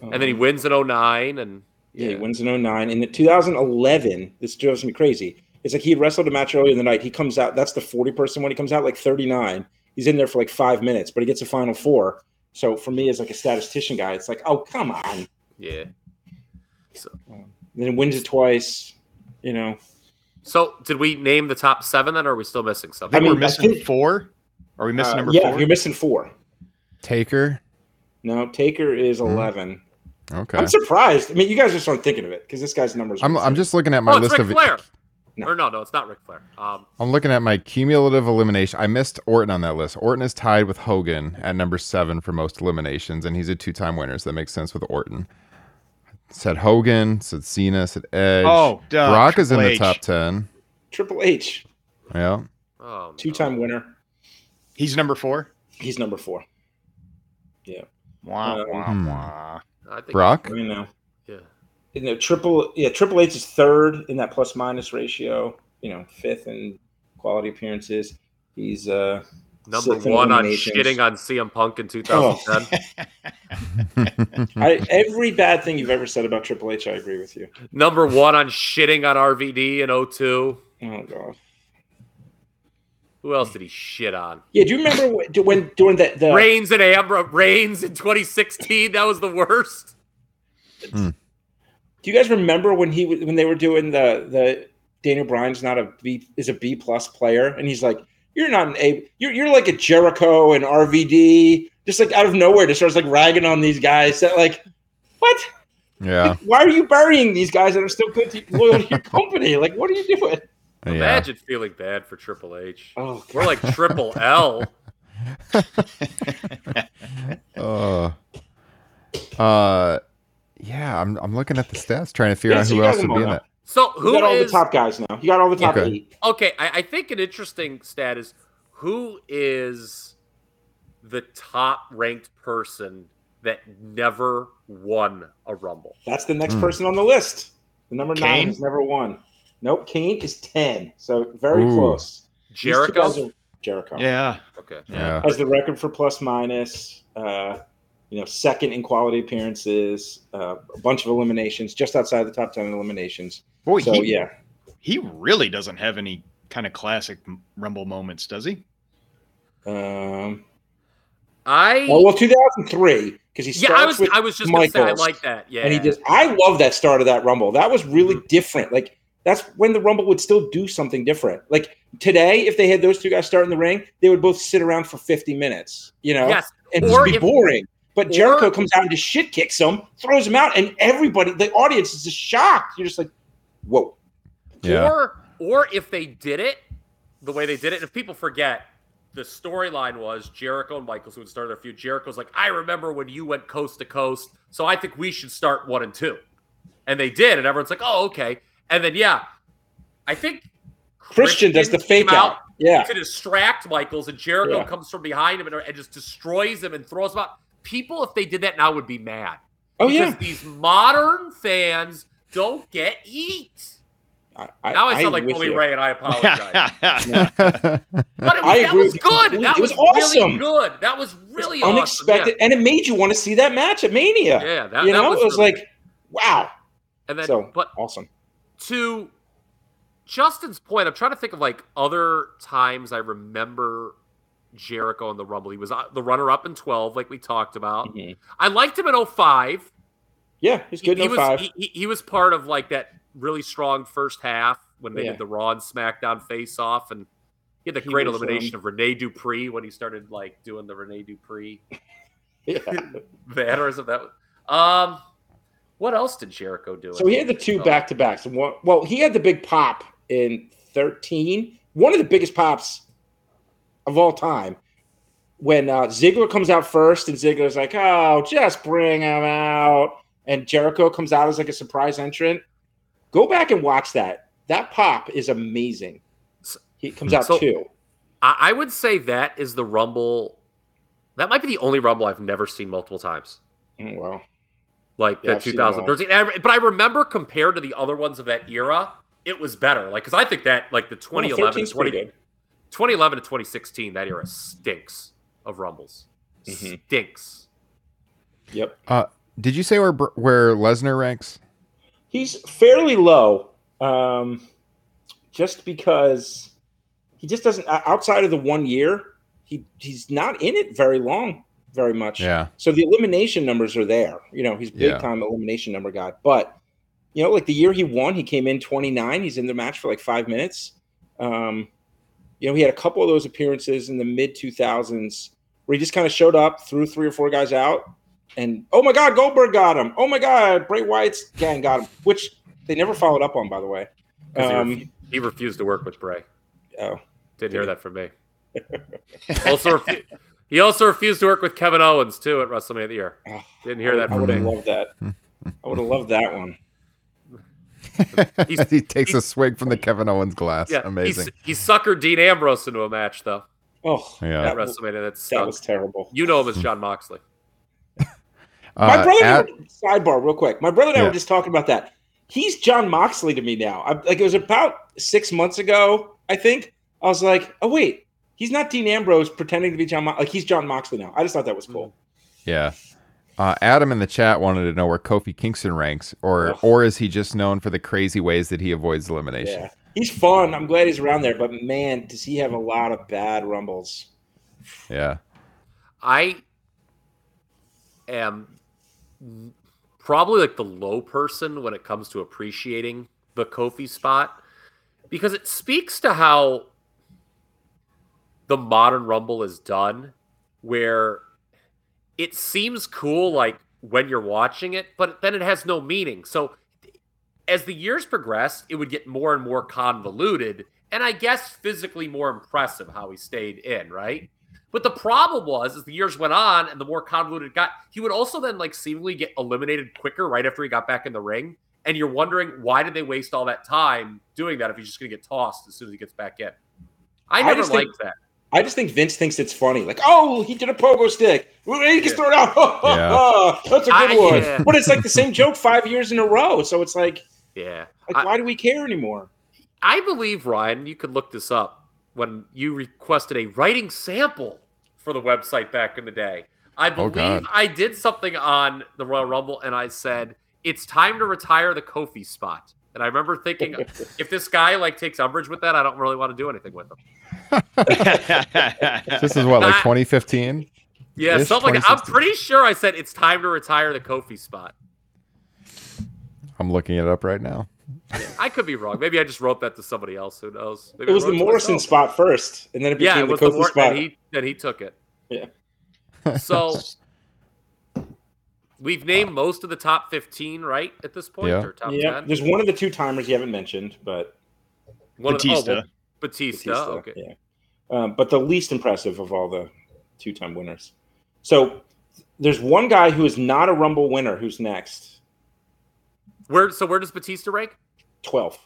and then he wins in 09, and Yeah, he wins in 09. And in 2011, this drives me crazy. It's like he had wrestled a match earlier in the night. He comes out, that's the 40 person when he comes out, like 39. He's in there for like five minutes, but he gets a final four. So for me, as like a statistician guy, it's like, oh, come on. yeah. So Then he wins it twice, you know. So did we name the top seven? Then, or are we still missing something? I mean, we're missing think- four. Are we missing Uh, number yeah, four? you're missing four. Taker. No, Taker is Hmm. 11. Okay. I'm surprised. I mean, you guys just aren't thinking of it because this guy's numbers. I'm I'm just looking at my oh, it's list Ric of Flair. No. Or no, no, it's not Ric Flair. Um, I'm looking at my cumulative elimination. I missed Orton on that list. Orton is tied with Hogan at number seven for most eliminations, and he's a two-time winner, so that makes sense with Orton. Said Hogan, said Cena, said Edge. Oh, duh, Brock is in Triple the H. top ten. Triple H, Yeah. oh, two no. time winner. He's number four. He's number four. Wah, Um, wah, hmm. wah. I think Brock. I know. Yeah. you know, triple yeah, Triple H is third in that plus minus ratio. You know, fifth in quality appearances. He's uh Number one on shitting on CM Punk Oh. in 2010. I, every bad thing you've ever said about Triple H, I agree with you. Number one on shitting on RVD in 02. Oh god. Who else did he shit on? Yeah, do you remember when, do- when during the, the Reigns and Ambra Reigns in 2016. That was the worst. Hmm. do you guys remember when he when they were doing the the Daniel Bryan's not a B is a B plus player and he's like you're not an A you're you're like a Jericho and RVD just like out of nowhere just starts like ragging on these guys that like what Yeah. Like, why are you burying these guys that are still good to, loyal to your company like what are you doing Yeah. Imagine feeling bad for Triple H. oh We're like Triple L. Uh, uh, yeah. I'm I'm looking at the stats, trying to figure Yeah, out so who else got would be all in it. So you who got all the top guys now you got all the top Okay. eight Okay, I, I think an interesting stat is who is the top ranked person that never won a Rumble? that's the next Hmm. person on the list the number nine Kane? has never won nope Kane is ten so very Ooh. close These two guys Jericho? Jericho Yeah. Okay. Yeah. has the record for plus minus. Uh, you know, second in quality appearances, uh, a bunch of eliminations, just outside the top ten eliminations. Boy, So he, yeah, he really doesn't have any kind of classic Rumble moments, does he? um, I well, two thousand three because he yeah, starts I was with I was just gonna say I like that. Yeah, and he just I love that start of that Rumble. That was really Mhm. different. Like that's when the Rumble would still do something different. Like today, if they had those two guys start in the ring, they would both sit around for fifty minutes. You know, yes. and Or just be if- boring. But or- Jericho comes out and just shit kicks him, throws him out, and everybody, the audience is just shocked. You're just like, whoa. Yeah. Or or if they did it the way they did it, if people forget, the storyline was Jericho and Michaels who would start their feud. Jericho's like, I remember when you went coast to coast, so I think we should start one and two. And they did, and everyone's like, oh, okay. And then yeah, I think Christian does the fake out. Yeah. to distract Michaels, and Jericho Yeah. comes from behind him and, and just destroys him and throws him out. People, if they did that now, would be mad. Oh, because yeah. these modern fans don't get eat. I, Now I sound I'm like with Bully. Ray, and I apologize. But it was, I that was good. completely. That It was, was really awesome. good. That was really It's unexpected, awesome. and it made you want to see that match at Mania. Yeah, yeah that, you that know, was, it was really- like, wow, and then, so but awesome. To Justin's point, I'm trying to think of like other times I remember Jericho in the Rumble. He was uh, the runner-up in 12, like we talked about. Mhm. I liked him in 05. Yeah, he's good he, in was 05. he, he- he was part of like that really strong first half when they Yeah. did the Raw and SmackDown face off and he had the He great was, elimination um, of Rene Dupree when he started like doing the Rene Dupree yeah. mannerism. That was, um, what else did Jericho do? So he had the two back to backs. Well, he had the big pop in 13. One of the biggest pops of all time. When uh, Ziggler comes out first, and Ziggler's like, "Oh, just bring him out," and Jericho comes out as like a surprise entrant. Go back and watch that. That pop is amazing. He comes out So- too. I, would say that is the Rumble. That might be the only Rumble I've never seen multiple times. Oh, well, Like Yeah, the I've seen them all. 2013. I- But I remember compared to the other ones of that era, it was better. Like, because I think that like the 2011, 13's pretty 20, 2011 to 2016, that era stinks of Rumbles. Mhm. Stinks. Yep. Uh, did you say where Br- where Lesnar ranks? He's fairly low, um, just because he just doesn't. Outside of the one year, he he's not in it very long, very much. Yeah. So the elimination numbers are there. You know, he's big Yeah. time elimination number guy. But you know, like the year he won, he came in 29. He's in the match for like five minutes. Um, you know, he had a couple of those appearances in the mid 2000s where he just kind of showed up, threw three or four guys out, and oh my God, Goldberg got him. Oh my God, Bray Wyatt's gang got him, which they never followed up on, by the way. 'Cause he, Um, he refused to work with Bray. oh, Didn't hear that from me. also, refu- he also refused to work with Kevin Owens too at WrestleMania of the year. Oh, Didn't hear that I from would have loved that. I would have loved that one. He's- he takes a swig from the Kevin Owens glass. Yeah, Amazing. He, he suckered Dean Ambrose into a match though Oh, Yeah. at that, was, WrestleMania. That that was terrible. You know him as Jon Moxley. My Uh, brother, at- sidebar, real quick. My brother and I Yeah. were just talking about that. He's Jon Moxley to me now. I, like it was about six months ago, I think. I was like, oh wait, he's not Dean Ambrose pretending to be John. Mo- like he's Jon Moxley now. I just thought that was cool. yeah. Uh, Adam in the chat wanted to know where Kofi Kingston ranks, or Ugh. or is he just known for the crazy ways that he avoids elimination? Yeah, he's fun. I'm glad he's around there, but man, does he have a lot of bad rumbles? Yeah. I am probably like the low person when it comes to appreciating the Kofi spot because it speaks to how the modern Rumble is done, where it seems cool like when you're watching it, but then it has no meaning. So as the years progressed, it would get more and more convoluted, and I guess physically more impressive how he stayed in, right? But the problem was, as the years went on and the more convoluted it got, he would also then like seemingly get eliminated quicker right after he got back in the ring. And you're wondering why did they waste all that time doing that if he's just going to get tossed as soon as he gets back in? I I never just liked think- that. I just think Vince thinks it's funny. Like, oh, he did a pogo stick. He can Yeah. throw it out. Yeah. That's a good I- one. yeah. But it's like the same joke five years in a row. So it's like, Yeah. like I- why do we care anymore? I believe, Ryan, you could look this up when you requested a writing sample for the website back in the day. I Oh, believe God. I did something on the Royal Rumble and I said, it's time to retire the Kofi spot. And I remember thinking, if this guy like takes umbrage with that, I don't really want to do anything with him. This is what, like 2015? Yeah, Ish, something like I'm pretty sure I said it's time to retire the Kofi spot. I'm looking it up right now. I could be wrong. Maybe I just wrote that to somebody else. Who knows? Maybe It was the it Morrison myself. spot first, and then it Yeah, became it was the the Kofi spot. that he that he took it. Yeah. So we've named most of the top 15, right? At this point, Yeah. or top yeah, 10. there's one of the two timers you haven't mentioned, but One of the- oh, Batista. well, Batista. Batista, Okay. yeah. Um, but the least impressive of all the two-time winners. So there's one guy who is not a Rumble winner. Who's next? Where? So where does Batista rank? Twelve.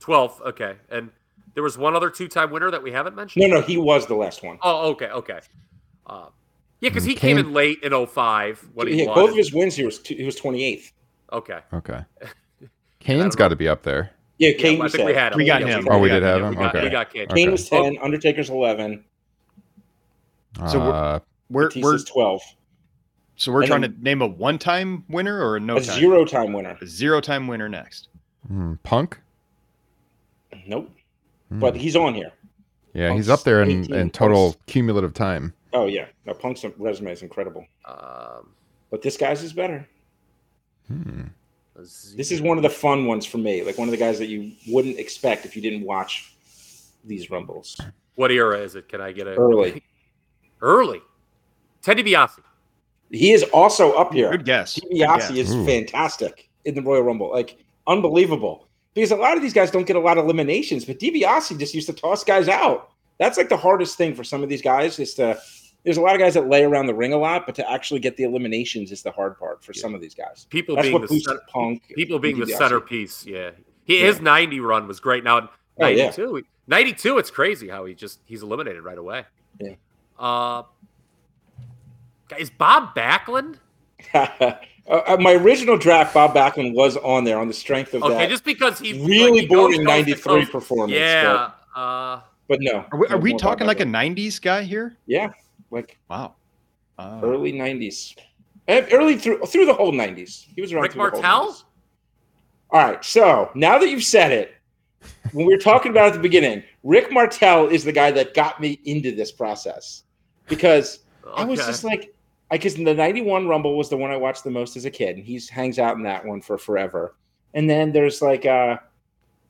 12th. Okay. And there was one other two-time winner that we haven't mentioned. No, no, he was the last one. Oh, okay, okay. Uh, yeah, because he Kane- came in late in 05 when he Yeah, won. both of his wins, he was he was 28th. Okay. Okay. Kane's got to be up there. Yeah, Yeah, Kane I was think we 10. had him. We got him. Oh, we did have We him? got, Okay. we got Kane. Okay. Kane was 10, Undertaker's 11, So we're- Uh, We're, we're 12. so we're and trying then- to name a one-time winner or a no a time? zero-time winner. A zero-time winner next. hmm, Punk? Nope. Hmm. But he's on here. yeah, he's up there in, in total plus. cumulative time. Oh yeah, no, Punk's resume is incredible, Um, but this guy's is better. Hmm. This is one of the fun ones for me, like one of the guys that you wouldn't expect if you didn't watch these rumbles what era is it? Can I get a early. Early. Ted DiBiase. He is also up here. Good guess. Good DiBiase guess. is Ooh. fantastic in the Royal Rumble, like unbelievable. Because a lot of these guys don't get a lot of eliminations, but DiBiase just used to toss guys out. That's like the hardest thing for some of these guys is to. There's a lot of guys that lay around the ring a lot, but to actually get the eliminations is the hard part for some of these guys. People That's being what the boosted center, Punk. people being the centerpiece. Yeah. He, Yeah. His 90 run was great. Now Oh, yeah. 92. 92, it's crazy how he just he's eliminated right away. Yeah. Uh is Bob Backlund? uh, uh, my original draft, Bob Backlund was on there on the strength of Okay, that just because he really like, boring '93 performance. Yeah. Uh but, but no. Are we, are no we talking like a '90s guy here? yeah, like Wow. Uh, early '90s, Eh, early through through the whole '90s. He was around Rick through the whole Martel? 90s. All right, so now that you've said it, when we were talking about it at the beginning, Rick Martel is the guy that got me into this process because I was just like, I because the '91 Rumble was the one I watched the most as a kid, and he hangs out in that one for forever. And then there's like, uh,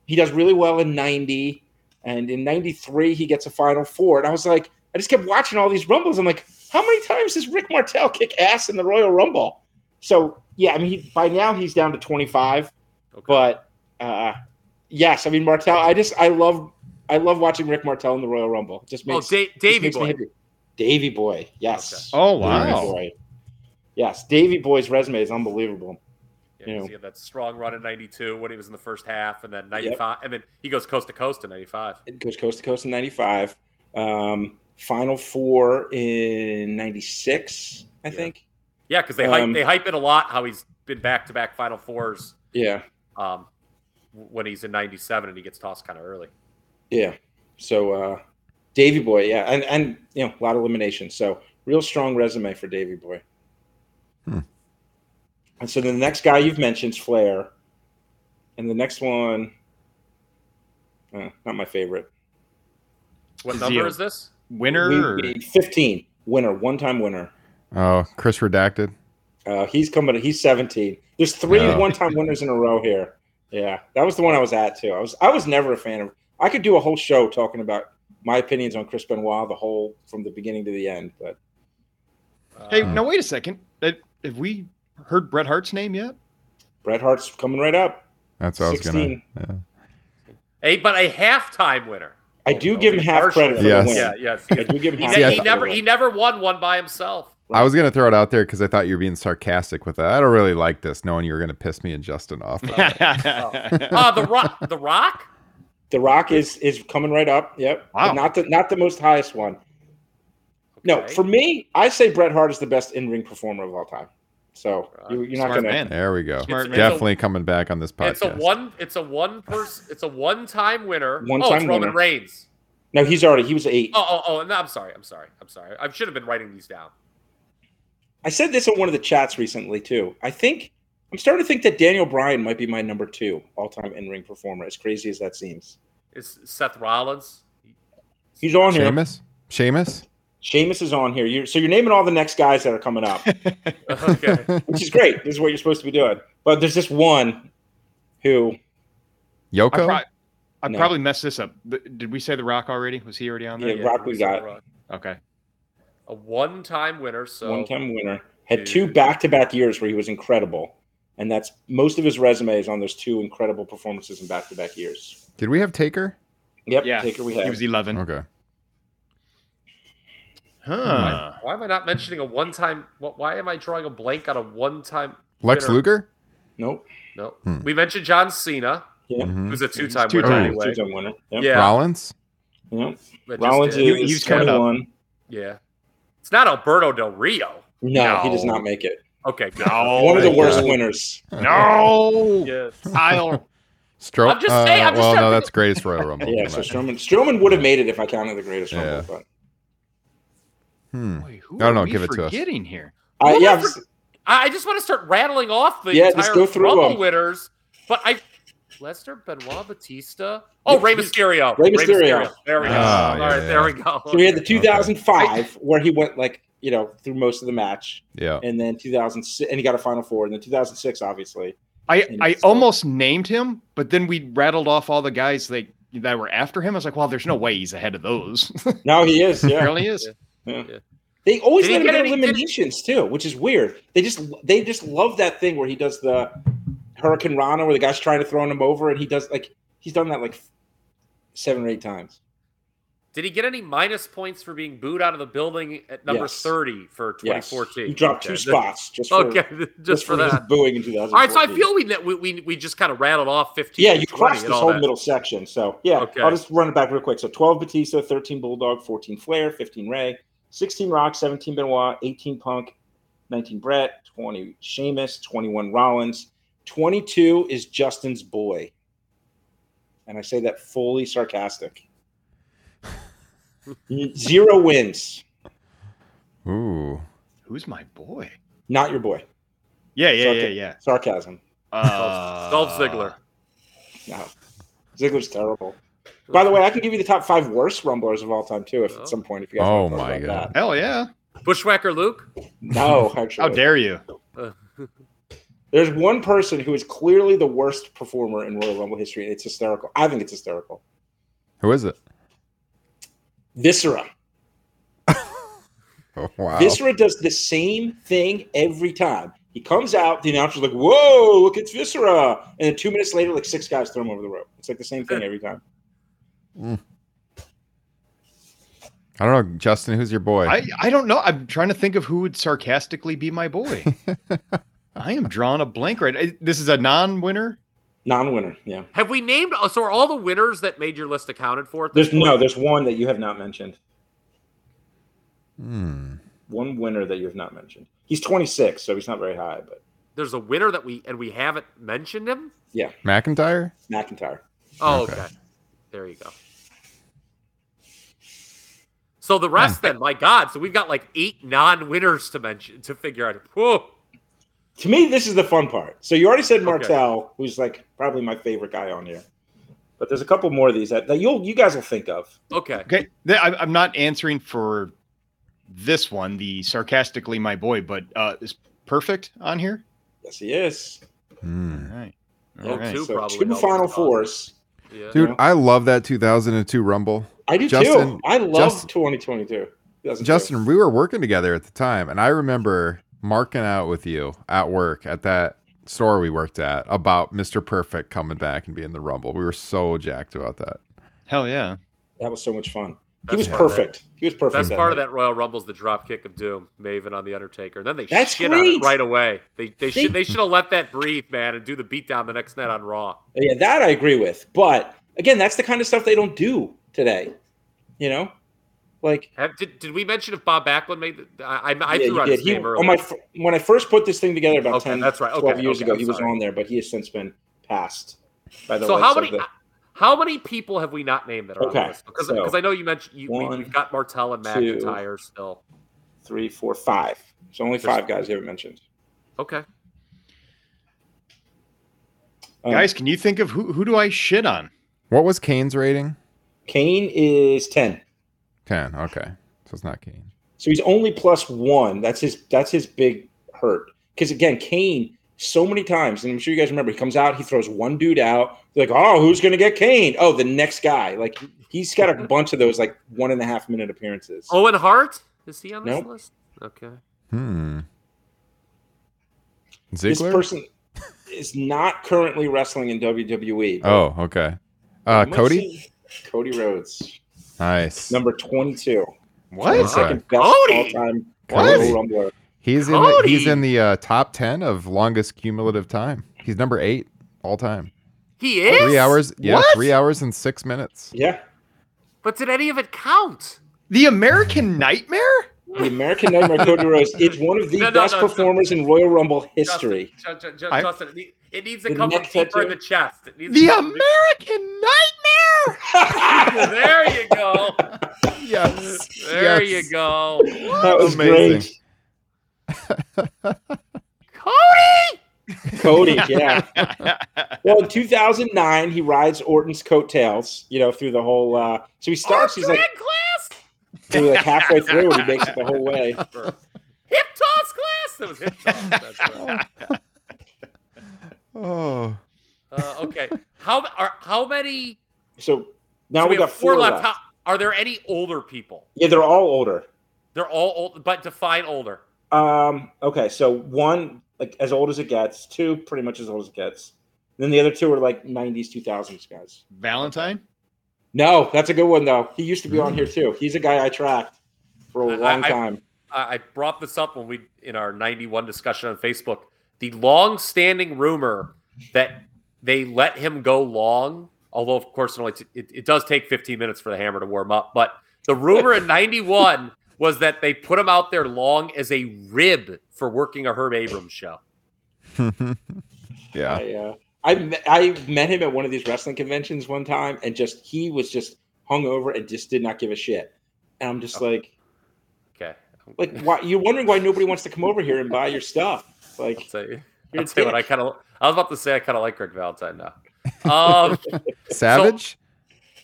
he does really well in '90, and in '93 he gets a Final Four, and I was like, I just kept watching all these Rumbles. I'm like, how many times does Rick Martel kick ass in the Royal Rumble? So yeah, I mean, he, by now he's down to 25, Okay. but uh, yes, I mean Martel. I just I love I love watching Rick Martel in the Royal Rumble. It just Oh, makes da- Davy makes me Boy. happy. Davy Boy, yes. Oh Davey wow. Boy. Yes, Davy Boy's resume is unbelievable. Yeah, you 'cause know. he had that strong run in '92 when he was in the first half, and then '95, and then he goes coast to coast in '95. It goes coast to coast in '95. Um, Final Four in '96, I Yeah. think. Yeah, because they hype Um, they hype it a lot how he's been back to back Final Fours Yeah, um, when he's in '97 and he gets tossed kind of early. yeah. So uh, Davy Boy, yeah, and and you know a lot of eliminations. So real strong resume for Davy Boy. Hmm. And so the next guy you've mentioned is Flair, and the next one Uh, not my favorite. What Is number he is this? Winner? We- we- 15 winner, one time winner. Oh, Chris redacted. Uh, he's coming. He's 17. There's three Oh. one-time winners in a row here. Yeah, that was the one I was at too. I was I was never a fan of. I could do a whole show talking about my opinions on Chris Benoit, the whole from the beginning to the end. But Hey, Uh, now wait a second. Have we heard Bret Hart's name yet? Bret Hart's coming right up. That's what I was gonna. a but a halftime winner. I do give him half credit for Yes. the win. Yeah, yes. I do give him He, half Yeah. he never he never won one by himself. I was gonna throw it out there because I thought you were being sarcastic with that. I don't really like this, knowing you were gonna piss me and Justin off. Uh the rock the rock? The Rock is is coming right up. Yep. Wow. But not the not the most highest one. No, for me, I say Bret Hart is the best in ring performer of all time. So you, you're not Smart gonna. man. There we go. Smart man. Definitely coming back on this podcast. It's a one it's a one person it's a one oh, time winner. oh, One-time it's Roman winner. Reigns. No, he's already. He was eight. Oh, oh, oh, no, I'm sorry. I'm sorry. I'm sorry. I should have been writing these down. I said this in one of the chats recently too. I think I'm starting to think that Daniel Bryan might be my number two all-time in-ring performer. As crazy as that seems, Is Seth Rollins? he's on here. Sheamus. Sheamus. Sheamus is on here. You're, so you're naming all the next guys that are coming up, Okay. which is great. This is what you're supposed to be doing. But there's this one who I, Yoko. pro- I No. probably messed this up. Did we say The Rock already? Was he already on there? Yeah, Rock we got. Okay. A one time winner. So one-time winner had Dude. two back-to-back years where he was incredible, and that's most of his resume is on those two incredible performances in back-to-back years. Did we have Taker? Yep, Yeah. Taker we had. He was 11. Okay. Huh. why am I not mentioning a one time? Why am I drawing a blank on a one time? Lex Winner. Luger. Nope. No, Hmm. we mentioned John Cena, Yeah. Mhm. who's a two time two winner times. anyway. Two-time winner. Yep. Yeah, Rollins. Yep. but just Rollins did. is He- he was coming up. 21. yeah. It's not Alberto Del Rio. No, he does not make it. Okay. No. One of the worst God. winners. No. Yes. Kyle. Stroke. I'm just saying, I'm just well, no, to- that's greatest Royal Rumble. Yeah, so on. Strowman Strowman would have made it if I counted the greatest Yeah. rumble, but Hmm. Wait, who I don't are know, give it to us. forgetting here? uh, Well, yeah, I for- I I just want to start rattling off the Yeah, entire just Rumble winners, but I Lesnar, Benoit, Batista. Oh, Yep. Rey Mysterio. Rey Mysterio. There we go. Ah, All yeah, right, yeah. there we go. so we had the 2005 where he went like you know through most of the match, Yeah. and then 2006, and he got a final four, and then 2006, obviously. I, I so- almost named him, but then we rattled off all the guys like that were after him. I was like, well, there's no way he's ahead of those. Now he is. Yeah, Apparently he is. Yeah. Yeah. They always Did let him get get any- did- eliminations too, which is weird. They just they just love that thing where he does the hurricanrana, where the guy's trying to throw him over, and he does like he's done that like seven or eight times. Did he get any minus points for being booed out of the building at number Yes. 30 for Yes, 2014? he dropped Okay. two spots just for Okay, just, for, his that. booing in 2014. All right, so I feel we we we, we just kind of rattled off 15. Yeah, you 20 crushed and this whole that. middle section. So yeah, Okay. I'll just run it back real quick. So 12 Batista, 13 Bulldog, 14 Flair, 15 Rey, 16 Rock, 17 Benoit, 18 Punk, 19 Bret, 20 Sheamus, 21 Rollins, 22 is Justin's boy, and I say that fully sarcastic. Zero wins, Ooh. Who's my boy? not your boy. Yeah, yeah, yeah, yeah. Sarcasm. Uh, Dolph Ziggler. No, Ziggler's terrible. By the way, I can give you the top five worst rumblers of all time too, if Oh. at some point if you guys. Oh want to talk my about God. that. Hell yeah. Bushwhacker Luke. No, actually. How dare you? There's one person who is clearly the worst performer in Royal Rumble history, and it's hysterical. I think it's hysterical. Who is it? Viscera. Oh, wow. Viscera does the same thing every time. He comes out, the announcer's like, "Whoa, look, it's Viscera!" And then two minutes later, like six guys throw him over the rope. It's like the same thing every time. I don't know, Justin. Who's your boy? I, I don't know. I'm trying to think of who would sarcastically be my boy. I am drawing a blank right. I- This is a non-winner. Non-winner. Yeah. Have we named? oh, So are all the winners that made your list accounted for? At this There's no. There's one that you have not mentioned. Hmm. One winner that you have not mentioned. He's 26, so he's not very high, but There's a winner that we and we haven't mentioned him. Yeah. McIntyre. McIntyre. Oh, Okay. okay. There you go. So the rest, then, my God, so we've got like eight non-winners to mention to figure out. Whoa. To me, this is the fun part. So you already said Martel, who's like probably my favorite guy on here. But there's a couple more of these that, that you'll you guys will think of. Okay. Okay, I, I'm not answering for this one, the sarcastically my boy, but uh, is perfect on here? Yes, he is. Hmm. All right. Oh, All right. two So probably two Final us. Fours. Yeah. Dude, I love that 2002 Rumble. I do Justin- too. I love Justin- 2022. 2002. Justin, we were working together at the time, and I remember marking out with you at work at that store we worked at about Mr. Perfect coming back and being the Rumble. We were so jacked about that. Hell yeah. that was so much fun. Best he was of that- perfect. He was perfect. Best part of that Royal Rumble is the drop kick of doom, Maven on the Undertaker. And then they That's shit on it right away. They they, They- should they should have let that breathe, man, and do the beatdown the next night on Raw. Yeah, that I agree with. But again, that's the kind of stuff they don't do today. You know, like Have, did, did we mention if Bob Backlund made the? I I, I yeah, threw out his He, name on earlier. my when I first put this thing together about Okay, 10, that's right. 12 Okay, years okay, ago, I'm he was on there, but he has since been passed by the so how many the- how many people have we not named that are on Okay, the list? Because so, I know you mentioned you, we, one, we've got Martel and two, McIntyre still. three, four, five. There's only There's- five guys you haven't mentioned. Okay. Um, Guys, can you think of who who do I shit on? What was Kane's rating? Kane is 10. 10. Okay. So it's not Kane. So he's only plus one. That's his that's his big hurt. Because again, Kane, so many times, and I'm sure you guys remember, he comes out, he throws one dude out, They're like, oh, who's gonna get Kane? Oh, the next guy. Like he's got a bunch of those like one and a half minute appearances. Owen Hart is he on this Nope. list? Okay. Hmm. this person is not currently wrestling in WWE. oh, okay. Uh, Cody? Cody Rhodes, Nice. number 22. What? Second best Cody! all-time Cody. Royal Rumbler. He's in the, he's in the uh, top 10 of longest cumulative time. He's number 8 all time. He is 3 hours. Yeah, What? 3 hours and 6 minutes. Yeah. But did any of it count? The American Nightmare? The American Nightmare Cody Rhodes is one of the No, no, best no, no. performers in Royal Rumble history. Justin, Ju- Ju- Ju- I- Justin, it, needs to The come from neck deeper in the chest. It needs The to come from- American Nightmare? There you go. Yes. There Yes. you go. That was Amazing. great. Cody! Cody, yeah. Well, in 2009, he rides Orton's coattails, you know, through the whole. Uh, so he starts, he's like, class? through like halfway through, and he makes it the whole way. Hip toss class? That was hip toss. That's right. Oh. Uh, okay. How are how many? So now so we, got four, left. How, are there any older people? Yeah, they're all older. They're all old, but define older. Um, okay, so one like as old as it gets, two pretty much as old as it gets. then the other two are like 90s, 2000s guys. Valentine? No, that's a good one though. He used to be on here too. He's a guy I tracked for a long I- time. I I brought this up when we in our 91 discussion on Facebook. The long-standing rumor that they let him go long, although of course it only t- it, it does take 15 minutes for the hammer to warm up. But the rumor in 91 was that they put him out there long as a rib for working a Herb Abrams show. yeah. I, uh, I met, I met him at one of these wrestling conventions one time, and just he was just hung over and just did not give a shit. And I'm just like, Okay, like, why? You're wondering why nobody wants to come over here and buy your stuff? Like, I'll tell you. you're I'll a tell you what I kind of. I was about to say I kind of like Greg Valentine now. Um, Savage?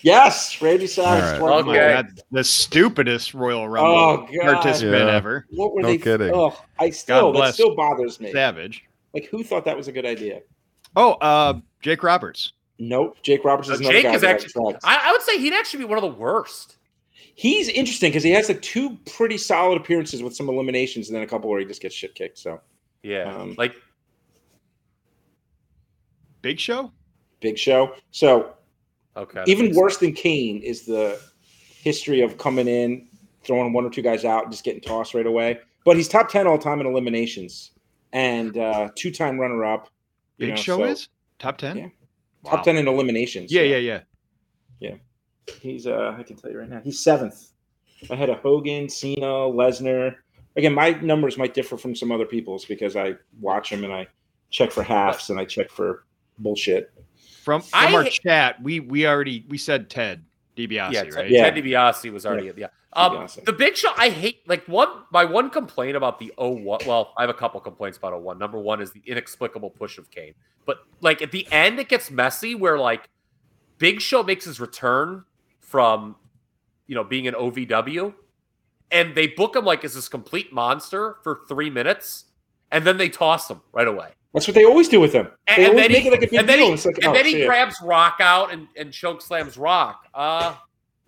Yes, Randy Savage. All right. twenty- Okay. That's the stupidest Royal Rumble Oh, God. participant Yeah. ever. What were No they? kidding. Oh, I still that still bothers me. Savage. Like, who thought that was a good idea? Oh, uh, Jake Roberts. Nope. Jake Roberts is Uh, another Jake guy is actually- tracked. I, I would say he'd actually be one of the worst. He's interesting because he has like two pretty solid appearances with some eliminations, and then a couple where he just gets shit kicked. So Yeah, Um, like Big Show? big show. So okay, even makes worse than Kane is the history of coming in, throwing one or two guys out, and just getting tossed right away. But he's top ten all time in eliminations and uh, two time runner up. Big know, Show so is? Top 10? Yeah. Top ten in eliminations. Yeah, yeah, yeah. Yeah. He's uh I can tell you right now, he's seventh. Ahead of Hogan, Cena, Lesnar. Again, my numbers might differ from some other people's because I watch them and I check for halves and I check for bullshit. From from I our chat, we we already we said Ted DiBiase, yeah, right? Ted, Yeah. Ted DiBiase was already yeah. Um, the Big Show, I hate like one. My one complaint about the 01, Well, I have a couple complaints about 01. Number one is the inexplicable push of Kane, but like at the end, it gets messy where like Big Show makes his return from, you know, being an OVW, and they book him like as this complete monster for three minutes, and then they toss him right away. That's what they always do with him. And, They and then make he, it like and then he, like, and oh, then he grabs Rock out and, and choke slams Rock. Uh,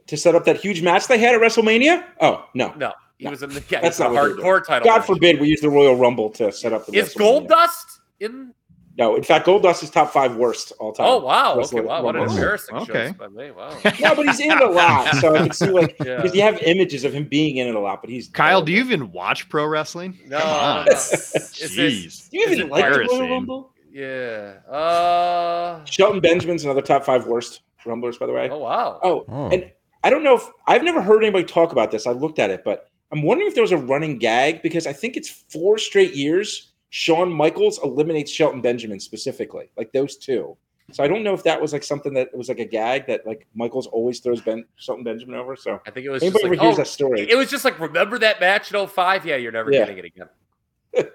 to set up that huge match they had at WrestleMania. Oh no, no, he was in the yeah, That's not a hardcore title. God match. forbid we use the Royal Rumble to set up the. Is Gold Dust in? No, in fact, Goldust is top five worst all time. Oh wow! Okay, wow, what an Rumble. embarrassing okay. choice by me. Wow. No, but he's in it a lot, so I can see like Yeah. because you have images of him being in it a lot, but he's Kyle, do you even watch pro wrestling? No, Come on. no, no. Is this- Jeez. Do you even like the Royal? Rumble? Yeah. Uh. Shelton Benjamin's another top five worst Rumblers, by the way. Oh wow. Oh, Oh. and I don't know if I've never heard anybody talk about this. I looked at it, but I'm wondering if there was a running gag because I think it's four straight years. Shawn Michaels eliminates Shelton Benjamin specifically, like those two. So I don't know if that was like something that was like a gag that like Michaels always throws ben, Shelton Benjamin over. So I think it was just anybody like, hears oh, that story? it was just like remember that match in 05? Yeah, you're never Yeah. getting it again.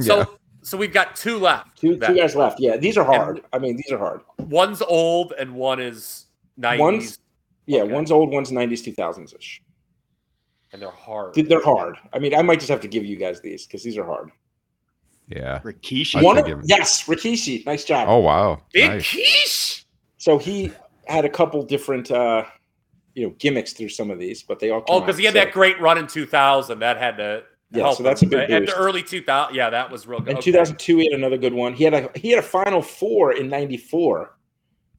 So so we've got two left. two two guys left. Yeah, these are hard. I mean, these are hard. One's old and one is 90s, One's yeah, Okay. one's old, one's 90s, 2000s ish. and they're hard. They're hard. I mean, I might just have to give you guys these because these are hard. Yeah. Rikishi. One of, give yes, Rikishi, nice job. Oh wow. Big Nice. quiche. So he had a couple different, uh, you know, gimmicks through some of these, but they all. Oh, because he had so- that great run in 2000. That had to Yeah, help so that's him. a big At the early 2000. Yeah, that was real good. In Okay. 2002, he had another good one. He had a he had a Final Four in '94.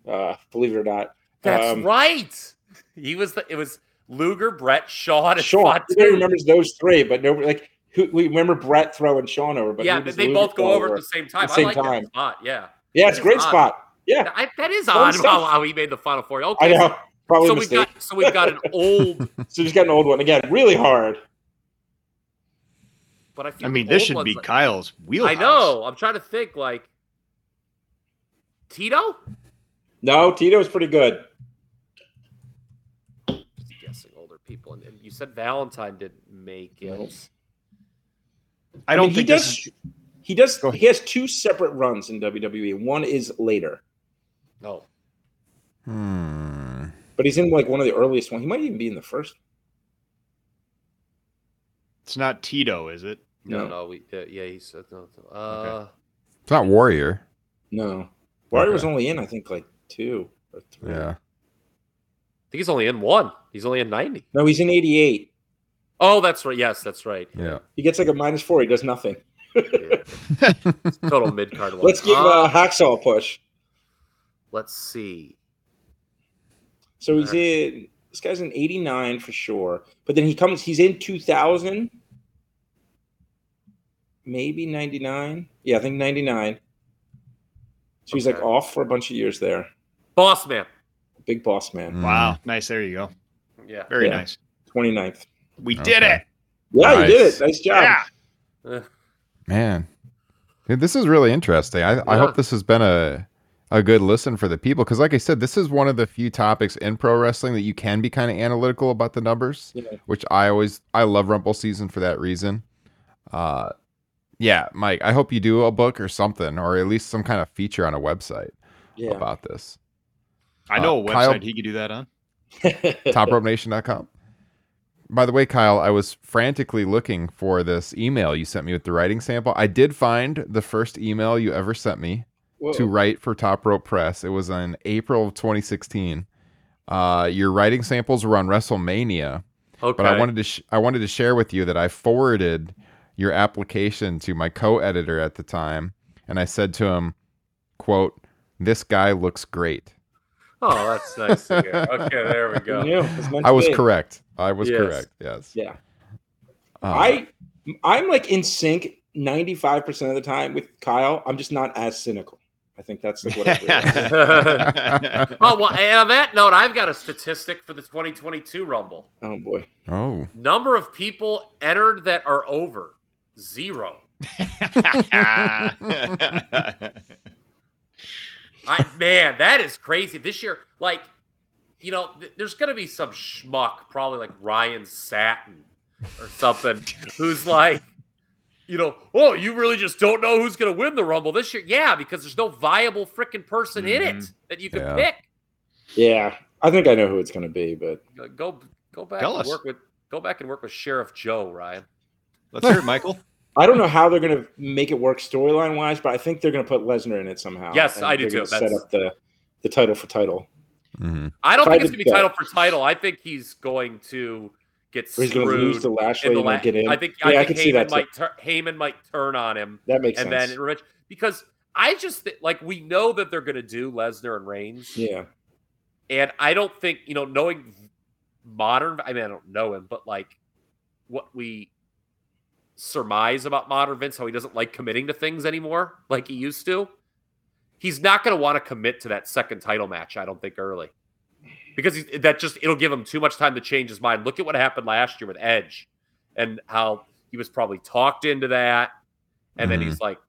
Uh, believe it or not, That's Um, right. He was the. It was Luger, Bret, Shawn, and Sean. Fatu. Everybody remembers those three, but nobody like who, we remember Bret throwing Sean over. But yeah, but they both go throw over at the same time. The same I like time. that spot. Yeah, Yeah, it's a great Odd. spot. Yeah, I, that is Fun odd how, how he made the final four. Okay, I know. Probably So a we've mistake. got so we've got an old, So he's got an old one again. Really hard. but I feel I mean, this should be like- Kyle's wheelhouse. I know. I'm trying to think like Tito. No, Tito's pretty good. Just Guessing older people, and, and you said Valentine didn't make it. Nope. I don't mean, think he does. is- He does. He has two separate runs in WWE. One is later, No, Hmm. but he's in like one of the earliest ones. He might even be in the first. It's not Tito, is it? no, No. no. We uh, yeah, he said no. no. Uh, It's not Warrior. No, Warrior was only in I think like two or three. Yeah. I think he's only in one. He's only in ninety. No, he's in '88. Oh, that's right. Yes, that's right. Yeah. He gets like a minus four. He does nothing. Total mid card. Let's give uh, Hacksaw a push. let's see. So he's in. This guy's in '89 for sure. But then he comes. He's in 2000, maybe '99. Yeah, I think '99. So he's like off for a bunch of years there. Boss man. Big boss man. Mm. Wow. Nice. There you go. Yeah. Very Yeah. nice. 29th. We did it. Yeah, you did it. Nice job. Yeah. Man. Dude, this is really interesting. I, I hope this has been a a good listen for the people because like I said, this is one of the few topics in pro wrestling that you can be kind of analytical about the numbers, Yeah. which I always I love Rumble season for that reason. Uh yeah, Mike, I hope you do a book or something, or at least some kind of feature on a website Yeah. about this. I know a Uh, Kyle- website he could do that on. topropenation.com. By the way, Kyle, I was frantically looking for this email you sent me with the writing sample. I did find the first email you ever sent me Whoa. to write for Top Rope Press. It was in April of 2016. Uh, your writing samples were on WrestleMania, okay. but I wanted to sh- I wanted to share with you that I forwarded your application to my co-editor at the time, and I said to him, "quote This guy looks great." Oh, that's nice to hear. Okay, there we go. Yeah, was I was be. correct. I was Yes. correct. Yes. Yeah. Uh, I I'm like in sync 95% of the time with Kyle. I'm just not as cynical. I think that's like what I oh well. And on that note, I've got a statistic for the 2022 Rumble. oh boy. Oh. Number of people entered that are over zero. I man, that is crazy. This year, like, you know, th- there's gonna be some schmuck, probably like Ryan Satin or something, who's like, you know, oh, you really just don't know who's gonna win the Rumble this year? Yeah, because there's no viable freaking person in it Mhm. that you can Yeah. pick. Yeah, I think I know who it's going to be, but Go go back Tell and us. work with go back and work with Sheriff Joe Ryan. Let's hear it, Michael. I don't know how they're going to make it work storyline wise. But I think they're going to put Lesnar in it somehow. Yes, I do too. gonna Set up the the title for title. Mhm. I don't If I think it's gonna be title for title. I think he's going to get Or he's going to lose screwed to Lashley the and la- then get in. I think yeah, I I think can see that Heyman might tur- Heyman might turn on him That makes and sense. then Rich because I just thi- like we know that they're gonna do Lesnar and Reigns. yeah, And I don't think, you know, knowing modern, I mean, I don't know him, but like what we surmise about modern Vince, how he doesn't like committing to things anymore like he used to. He's not going to want to commit to that second title match, I don't think, early. Because he's, that just, it'll give him too much time to change his mind. Look at what happened last year with Edge and how he was probably talked into that. And then Mhm. he's like,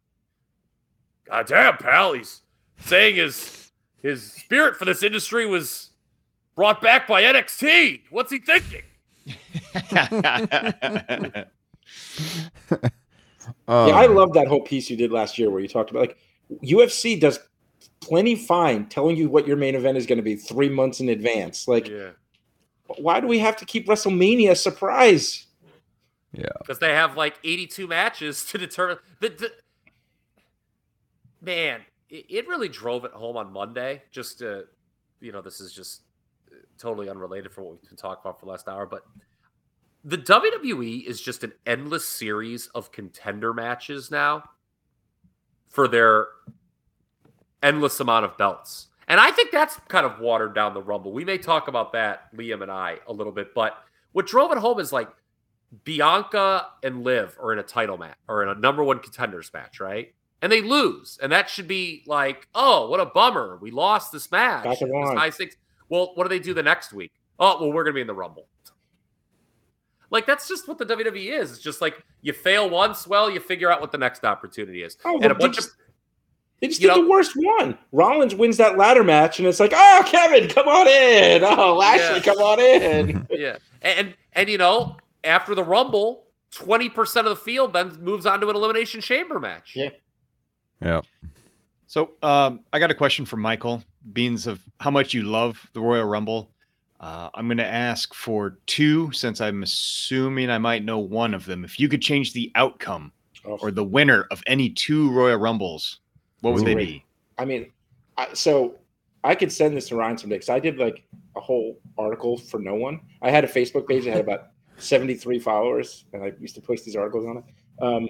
God damn, pal, he's saying his his spirit for this industry was brought back by NXT. What's he thinking? Um, yeah. I love that whole piece you did last year where you talked about like UFC does plenty fine telling you what your main event is going to be three months in advance. Like, Yeah. why do we have to keep WrestleMania a surprise? Yeah, because they have like 82 matches to determine the, the man, it, it really drove it home on Monday. Just to, you know, this is just uh, totally unrelated from what we've been talking about for the last hour, but the WWE is just an endless series of contender matches now for their endless amount of belts. And I think that's kind of watered down the Rumble. We may talk about that, Liam and I, a little bit, but what drove it home is like Bianca and Liv are in a title match or in a number one contenders match, right? And they lose. And that should be like, oh, what a bummer. We lost this match. Back in It was line. high stakes. Well, what do they do the next week? Oh, well, we're going to be in the Rumble. Like, that's just what the WWE is. It's just like you fail once, well, you figure out what the next opportunity is. Oh, and a bunch they of just, they just did know- the worst one. Rollins wins that ladder match, and it's like, oh, Kevin, come on in. Oh, Lashley, Yeah. come on in. yeah, and and you know, after the Rumble, twenty percent of the field then moves on to an elimination chamber match. Yeah. yeah. So um, I got a question for Michael. Beans of how much you love the Royal Rumble. Uh, I'm going to ask for two, since I'm assuming I might know one of them. If you could change the outcome Oh, or the winner of any two Royal Rumbles, what would they be? I mean, I, so I could send this to Ryan someday because I did like a whole article for no one. I had a Facebook page that had about 73 followers, and I used to post these articles on it. Um,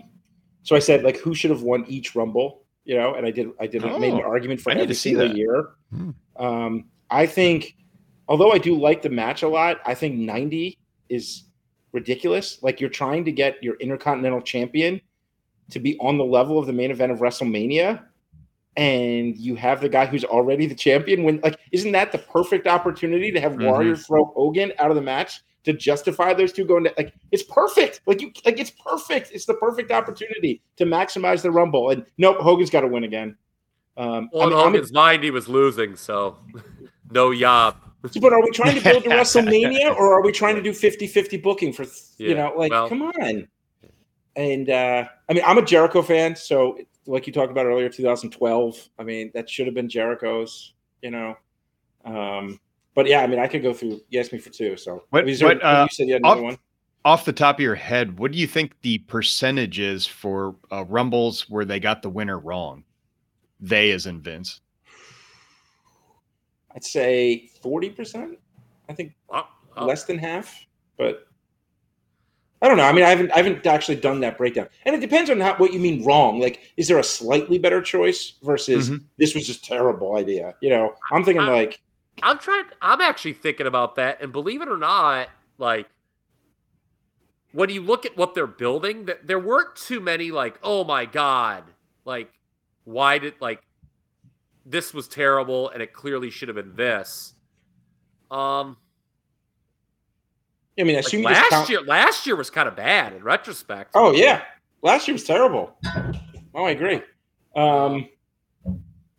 so I said like, who should have won each Rumble? You know, and I did. I did made an Oh, argument for I every to see single that. year. Hmm. Um, I think, although I do like the match a lot, I think 90 is ridiculous. Like you're trying to get your Intercontinental Champion to be on the level of the main event of WrestleMania, and you have the guy who's already the champion. When like, isn't that the perfect opportunity to have Mhm. Warrior throw Hogan out of the match to justify those two going to like? It's perfect. Like you, like it's perfect. It's the perfect opportunity to maximize the Rumble. And nope, Hogan's got to win again. Um, Well, I mean, Hogan's mind, he was losing, so no yob. But are we trying to build to WrestleMania or are we trying to do 50-50 booking for you Yeah, know like well- come on. And uh I mean I'm a Jericho fan, so like you talked about earlier 2012, I mean that should have been Jericho's, you know. Um but yeah, I mean I could go through you asked me for two, so What- is there- what, uh, you said you had another off- one? Off the top of your head, what do you think the percentage is for uh, Rumbles where they got the winner wrong? They, as in Vince. I'd say 40%. I think less than half, but I don't know. I mean, I haven't I haven't actually done that breakdown, and it depends on how, what you mean wrong. Like, is there a slightly better choice versus Mhm. this was just terrible idea? You know, I'm thinking I- like, I'm trying. I'm actually thinking about that, and believe it or not, like when you look at what they're building, th- there weren't too many like, oh my god, like why did like this was terrible, and it clearly should have been this. Um, I mean, I like assume you last count- year, last year was kind of bad in retrospect. Oh yeah, last year was terrible. Oh, I agree. Um,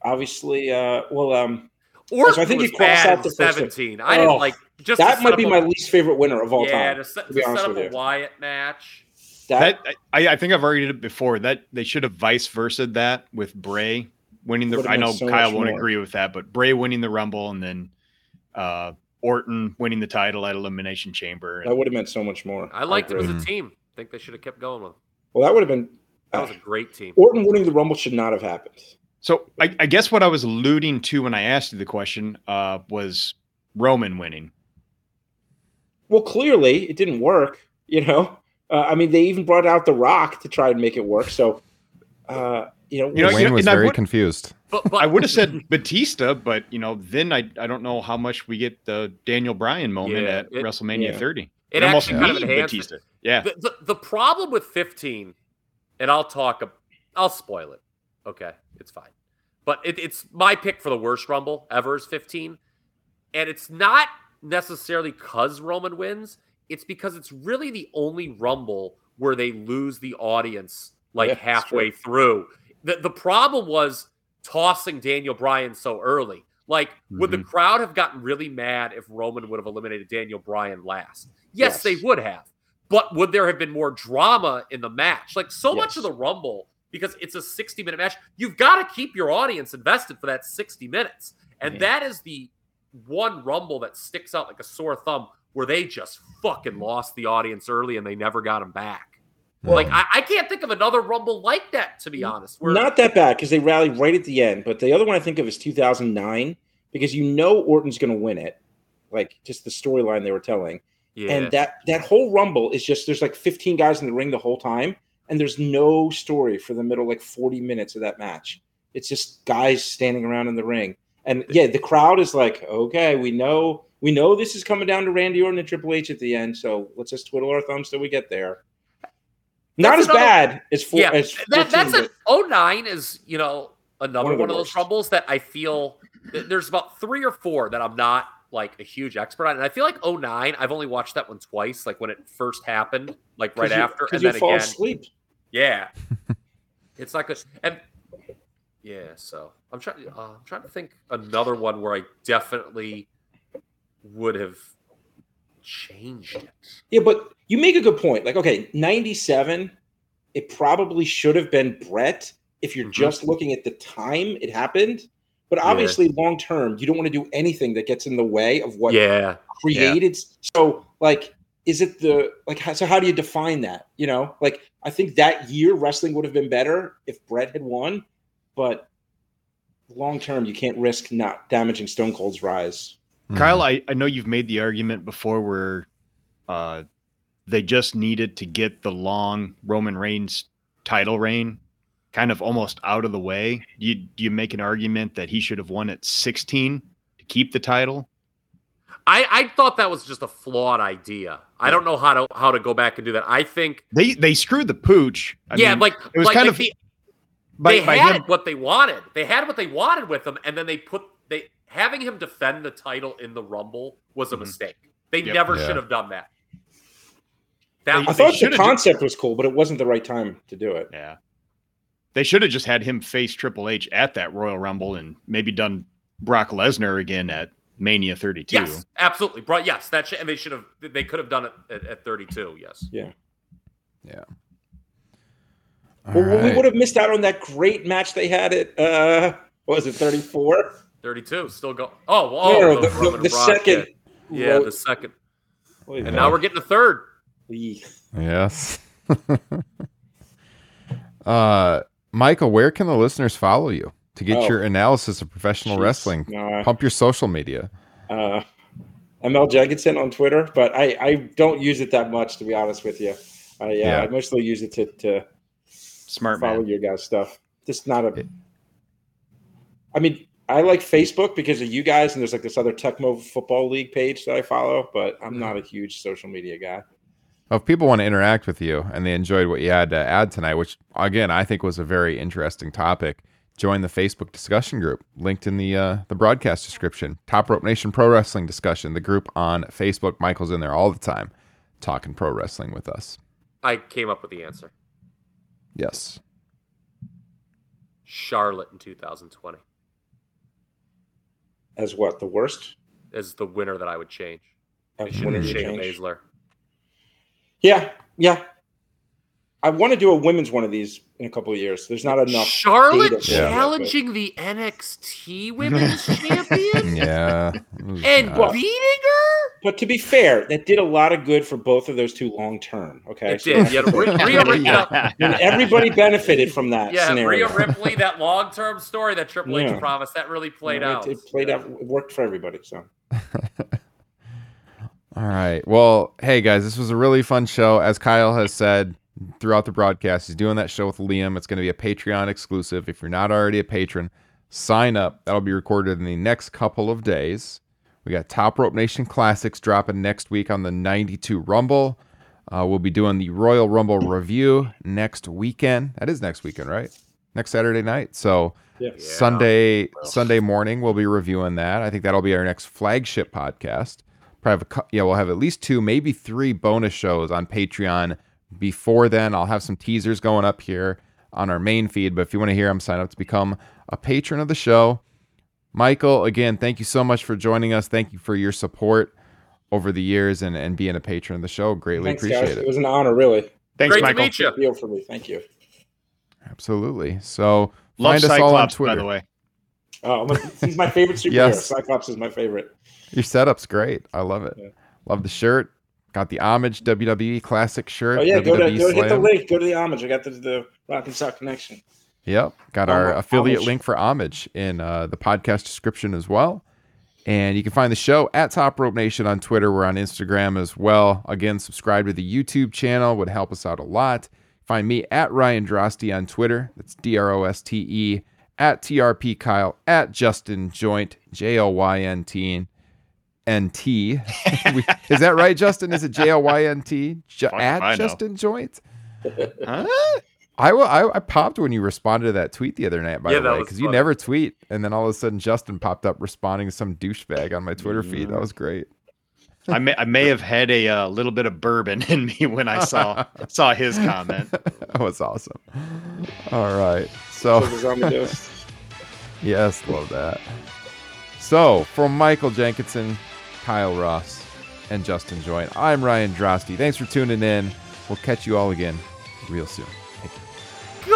obviously, uh, well, um, Or So I think was you crossed out the seventeen. I Oh, didn't like just that might be a- my least favorite winner of all yeah time. to set, to to be set honest up with a you. Wyatt match. That, That I, I think I've already did it before. That they should have vice versa that with Bray winning the. I know so Kyle won't more. agree with that, but Bray winning the Rumble and then uh, Orton winning the title at Elimination Chamber. That would have meant so much more. I liked it as a team. I think they should have kept going with. Them. Well, that would have been. That was a great team. Orton winning the Rumble should not have happened. So I, I guess what I was alluding to when I asked you the question uh, was Roman winning. Well, clearly it didn't work. You know, uh, I mean, they even brought out The Rock to try and make it work. So, uh, you know, You know, Wayne you- was and very would- confused. But, but I would have said Batista, but you know, then I I don't know how much we get the Daniel Bryan moment Yeah, at it- WrestleMania yeah. 30. It almost actually kind of need it. Batista. Yeah. the, the, the problem with 15, and I'll talk, ab- I'll spoil it. Okay, it's fine. But it, it's my pick for the worst Rumble ever is 15. And it's not necessarily because Roman wins, it's because it's really the only Rumble where they lose the audience like Yeah, halfway through. The, the problem was tossing Daniel Bryan so early. Like, would the Mhm. crowd have gotten really mad if Roman would have eliminated Daniel Bryan last? Yes, Yes. they would have. But would there have been more drama in the match? Like so much of the Rumble, because it's a 60 minute match, you've got to keep your audience invested for that 60 minutes. And Yeah. that is the one Rumble that sticks out like a sore thumb where they just fucking lost the audience early and they never got them back. Like, um, I, I can't think of another Rumble like that, to be honest. Where, not that bad because they rallied right at the end. But the other one I think of is 2009 because you know Orton's going to win it, like just the storyline they were telling. yeah. And that that whole Rumble is just there's like 15 guys in the ring the whole time, and there's no story for the middle like 40 minutes of that match. It's just guys standing around in the ring, and yeah, the crowd is like, okay, we know we know this is coming down to Randy Orton and Triple H at the end, so let's just twiddle our thumbs till we get there. Not That's as another- bad as four. yeah, as that, 14, that's but- it. 09 is, you know, another One one of of, those worst. rumbles that I feel th- there's about three or four that I'm not like a huge expert on. And I feel like 09, I've only watched that one twice, like when it first happened, like right you- after, 'cause and you then fall again. asleep. Yeah. it's not good. And yeah, so I'm trying uh, I'm trying to think another one where I definitely would have changed it. Yeah, but you make a good point. Like, okay, 97, it probably should have been Bret if you're Mhm. just looking at the time it happened. But Yeah. obviously, long term, you don't want to do anything that gets in the way of what Yeah. created. So, like, is it the like? So, how do you define that? You know, like, I think that year wrestling would have been better if Bret had won, but long term, you can't risk not damaging Stone Cold's rise. Kyle, I, I know you've made the argument before where uh, they just needed to get the long Roman Reigns title reign kind of almost out of the way. Do you, do you make an argument that he should have won at 16 to keep the title? I, I thought that was just a flawed idea. I don't know how to how to go back and do that. I think They they screwed the pooch. I yeah, mean, like it was like, kind like of the, by, they by had him. what they wanted. They had what they wanted with him, and then they put they having him defend the title in the Rumble was a Mhm. mistake. They Yep. never Yeah. should have done that. That I thought the should've concept was cool, but it wasn't the right time to do it. Yeah. They should have just had him face Triple H at that Royal Rumble and maybe done Brock Lesnar again at Mania 32. yes, absolutely. Bro, yes, that should, and they should have. They could have done it at, at 32. Yes. Yeah. All Well, we would have missed out on that great match they had at uh what was it 34? 32 still go. Oh, well, no, oh, the, the, the second. Yeah, yeah road- the second. Wait, And no. now we're getting the third. Yes. uh, Michael, where can the listeners follow you to get Oh. your analysis of professional Jeez. wrestling? No, Pump your social media. uh, ML Jegginson on Twitter, but I, I don't use it that much to be honest with you. I, uh, Yeah. I mostly use it to, to Smart follow man. your guys' stuff. Just not a. I mean, I like Facebook because of you guys, and there's like this other Tecmo Football League page that I follow, but I'm not a huge social media guy. Well, if people want to interact with you and they enjoyed what you had to add tonight, which again I think was a very interesting topic, join the Facebook discussion group linked in the uh, the broadcast description. Top Rope Nation Pro Wrestling discussion, the group on Facebook. Michael's in there all the time, talking pro wrestling with us. I came up with the answer. Yes. Charlotte in 2020 As what the worst? As the winner that I would change. They should winner have you Shayna change? Baszler. Yeah, yeah. I want to do a women's one of these in a couple of years. There's not enough. Charlotte data for that, challenging the NXT Women's Champion Yeah. And not- beating her. But to be fair, that did a lot of good for both of those two long term. Okay, It did. Yeah, Rhea, Rhea, yeah, and everybody benefited from that yeah scenario. Rhea Ripley, that long-term story that Triple H Yeah. promised, that really played You know, out. It, it played out. It worked for everybody. So All right. Well, hey guys, this was a really fun show. As Kyle has said throughout the broadcast, he's doing that show with Liam. It's going to be a Patreon exclusive. If you're not already a patron, sign up. That'll be recorded in the next couple of days. We got Top Rope Nation Classics dropping next week on the 92 Rumble. Uh, we'll be doing the Royal Rumble review next weekend. That is next weekend, right? Next Saturday night. So yeah. Sunday Sunday morning we'll be reviewing that. I think that'll be our next flagship podcast. Probably have a, yeah, we'll have at least two, maybe three bonus shows on Patreon. Before then, I'll have some teasers going up here on our main feed. But if you want to hear them, sign up to become a patron of the show. Michael, again, thank you so much for joining us. Thank you for your support over the years and, and being a patron of the show. Greatly Thanks, appreciate guys. it. It was an honor, really. Thanks, Great Michael. to meet you. Deal for me. Thank you. Absolutely. So Love find us all on Twitter. by the way. Oh, my- he's my favorite superhero. Yes. Cyclops is my favorite. Your setup's great. I love it. Yeah. Love the shirt. Got the homage WWE classic shirt. Oh yeah, go to WWE go hit the link. Go to the homage. I got the, the Rock and Sock connection. Yep. Got our affiliate Homage. link for homage in uh, the podcast description as well. And you can find the show at Top Rope Nation on Twitter. We're on Instagram as well. Again, subscribe to the YouTube channel would help us out a lot. Find me at Ryan Droste on Twitter. That's D R O S T E at TRP Kyle at Justin Joynt J O Y N T N T. Is that right, Justin? Is it J O Y N T Ju- Fuck if I at. Justin Joynt? Huh? I, wa- I I popped when you responded to that tweet the other night, by Yeah, the way, because you never tweet, and then all of a sudden Justin popped up responding to some douchebag on my Twitter feed. That was great. I may I may have had a uh, little bit of bourbon in me when I saw saw his comment. that was awesome. All right, so So the zombie dose. yes, love that. So from Michael Jenkinson, Kyle Ross, and Justin Joynt, I'm Ryan Droste. Thanks for tuning in. We'll catch you all again real soon. Thank you.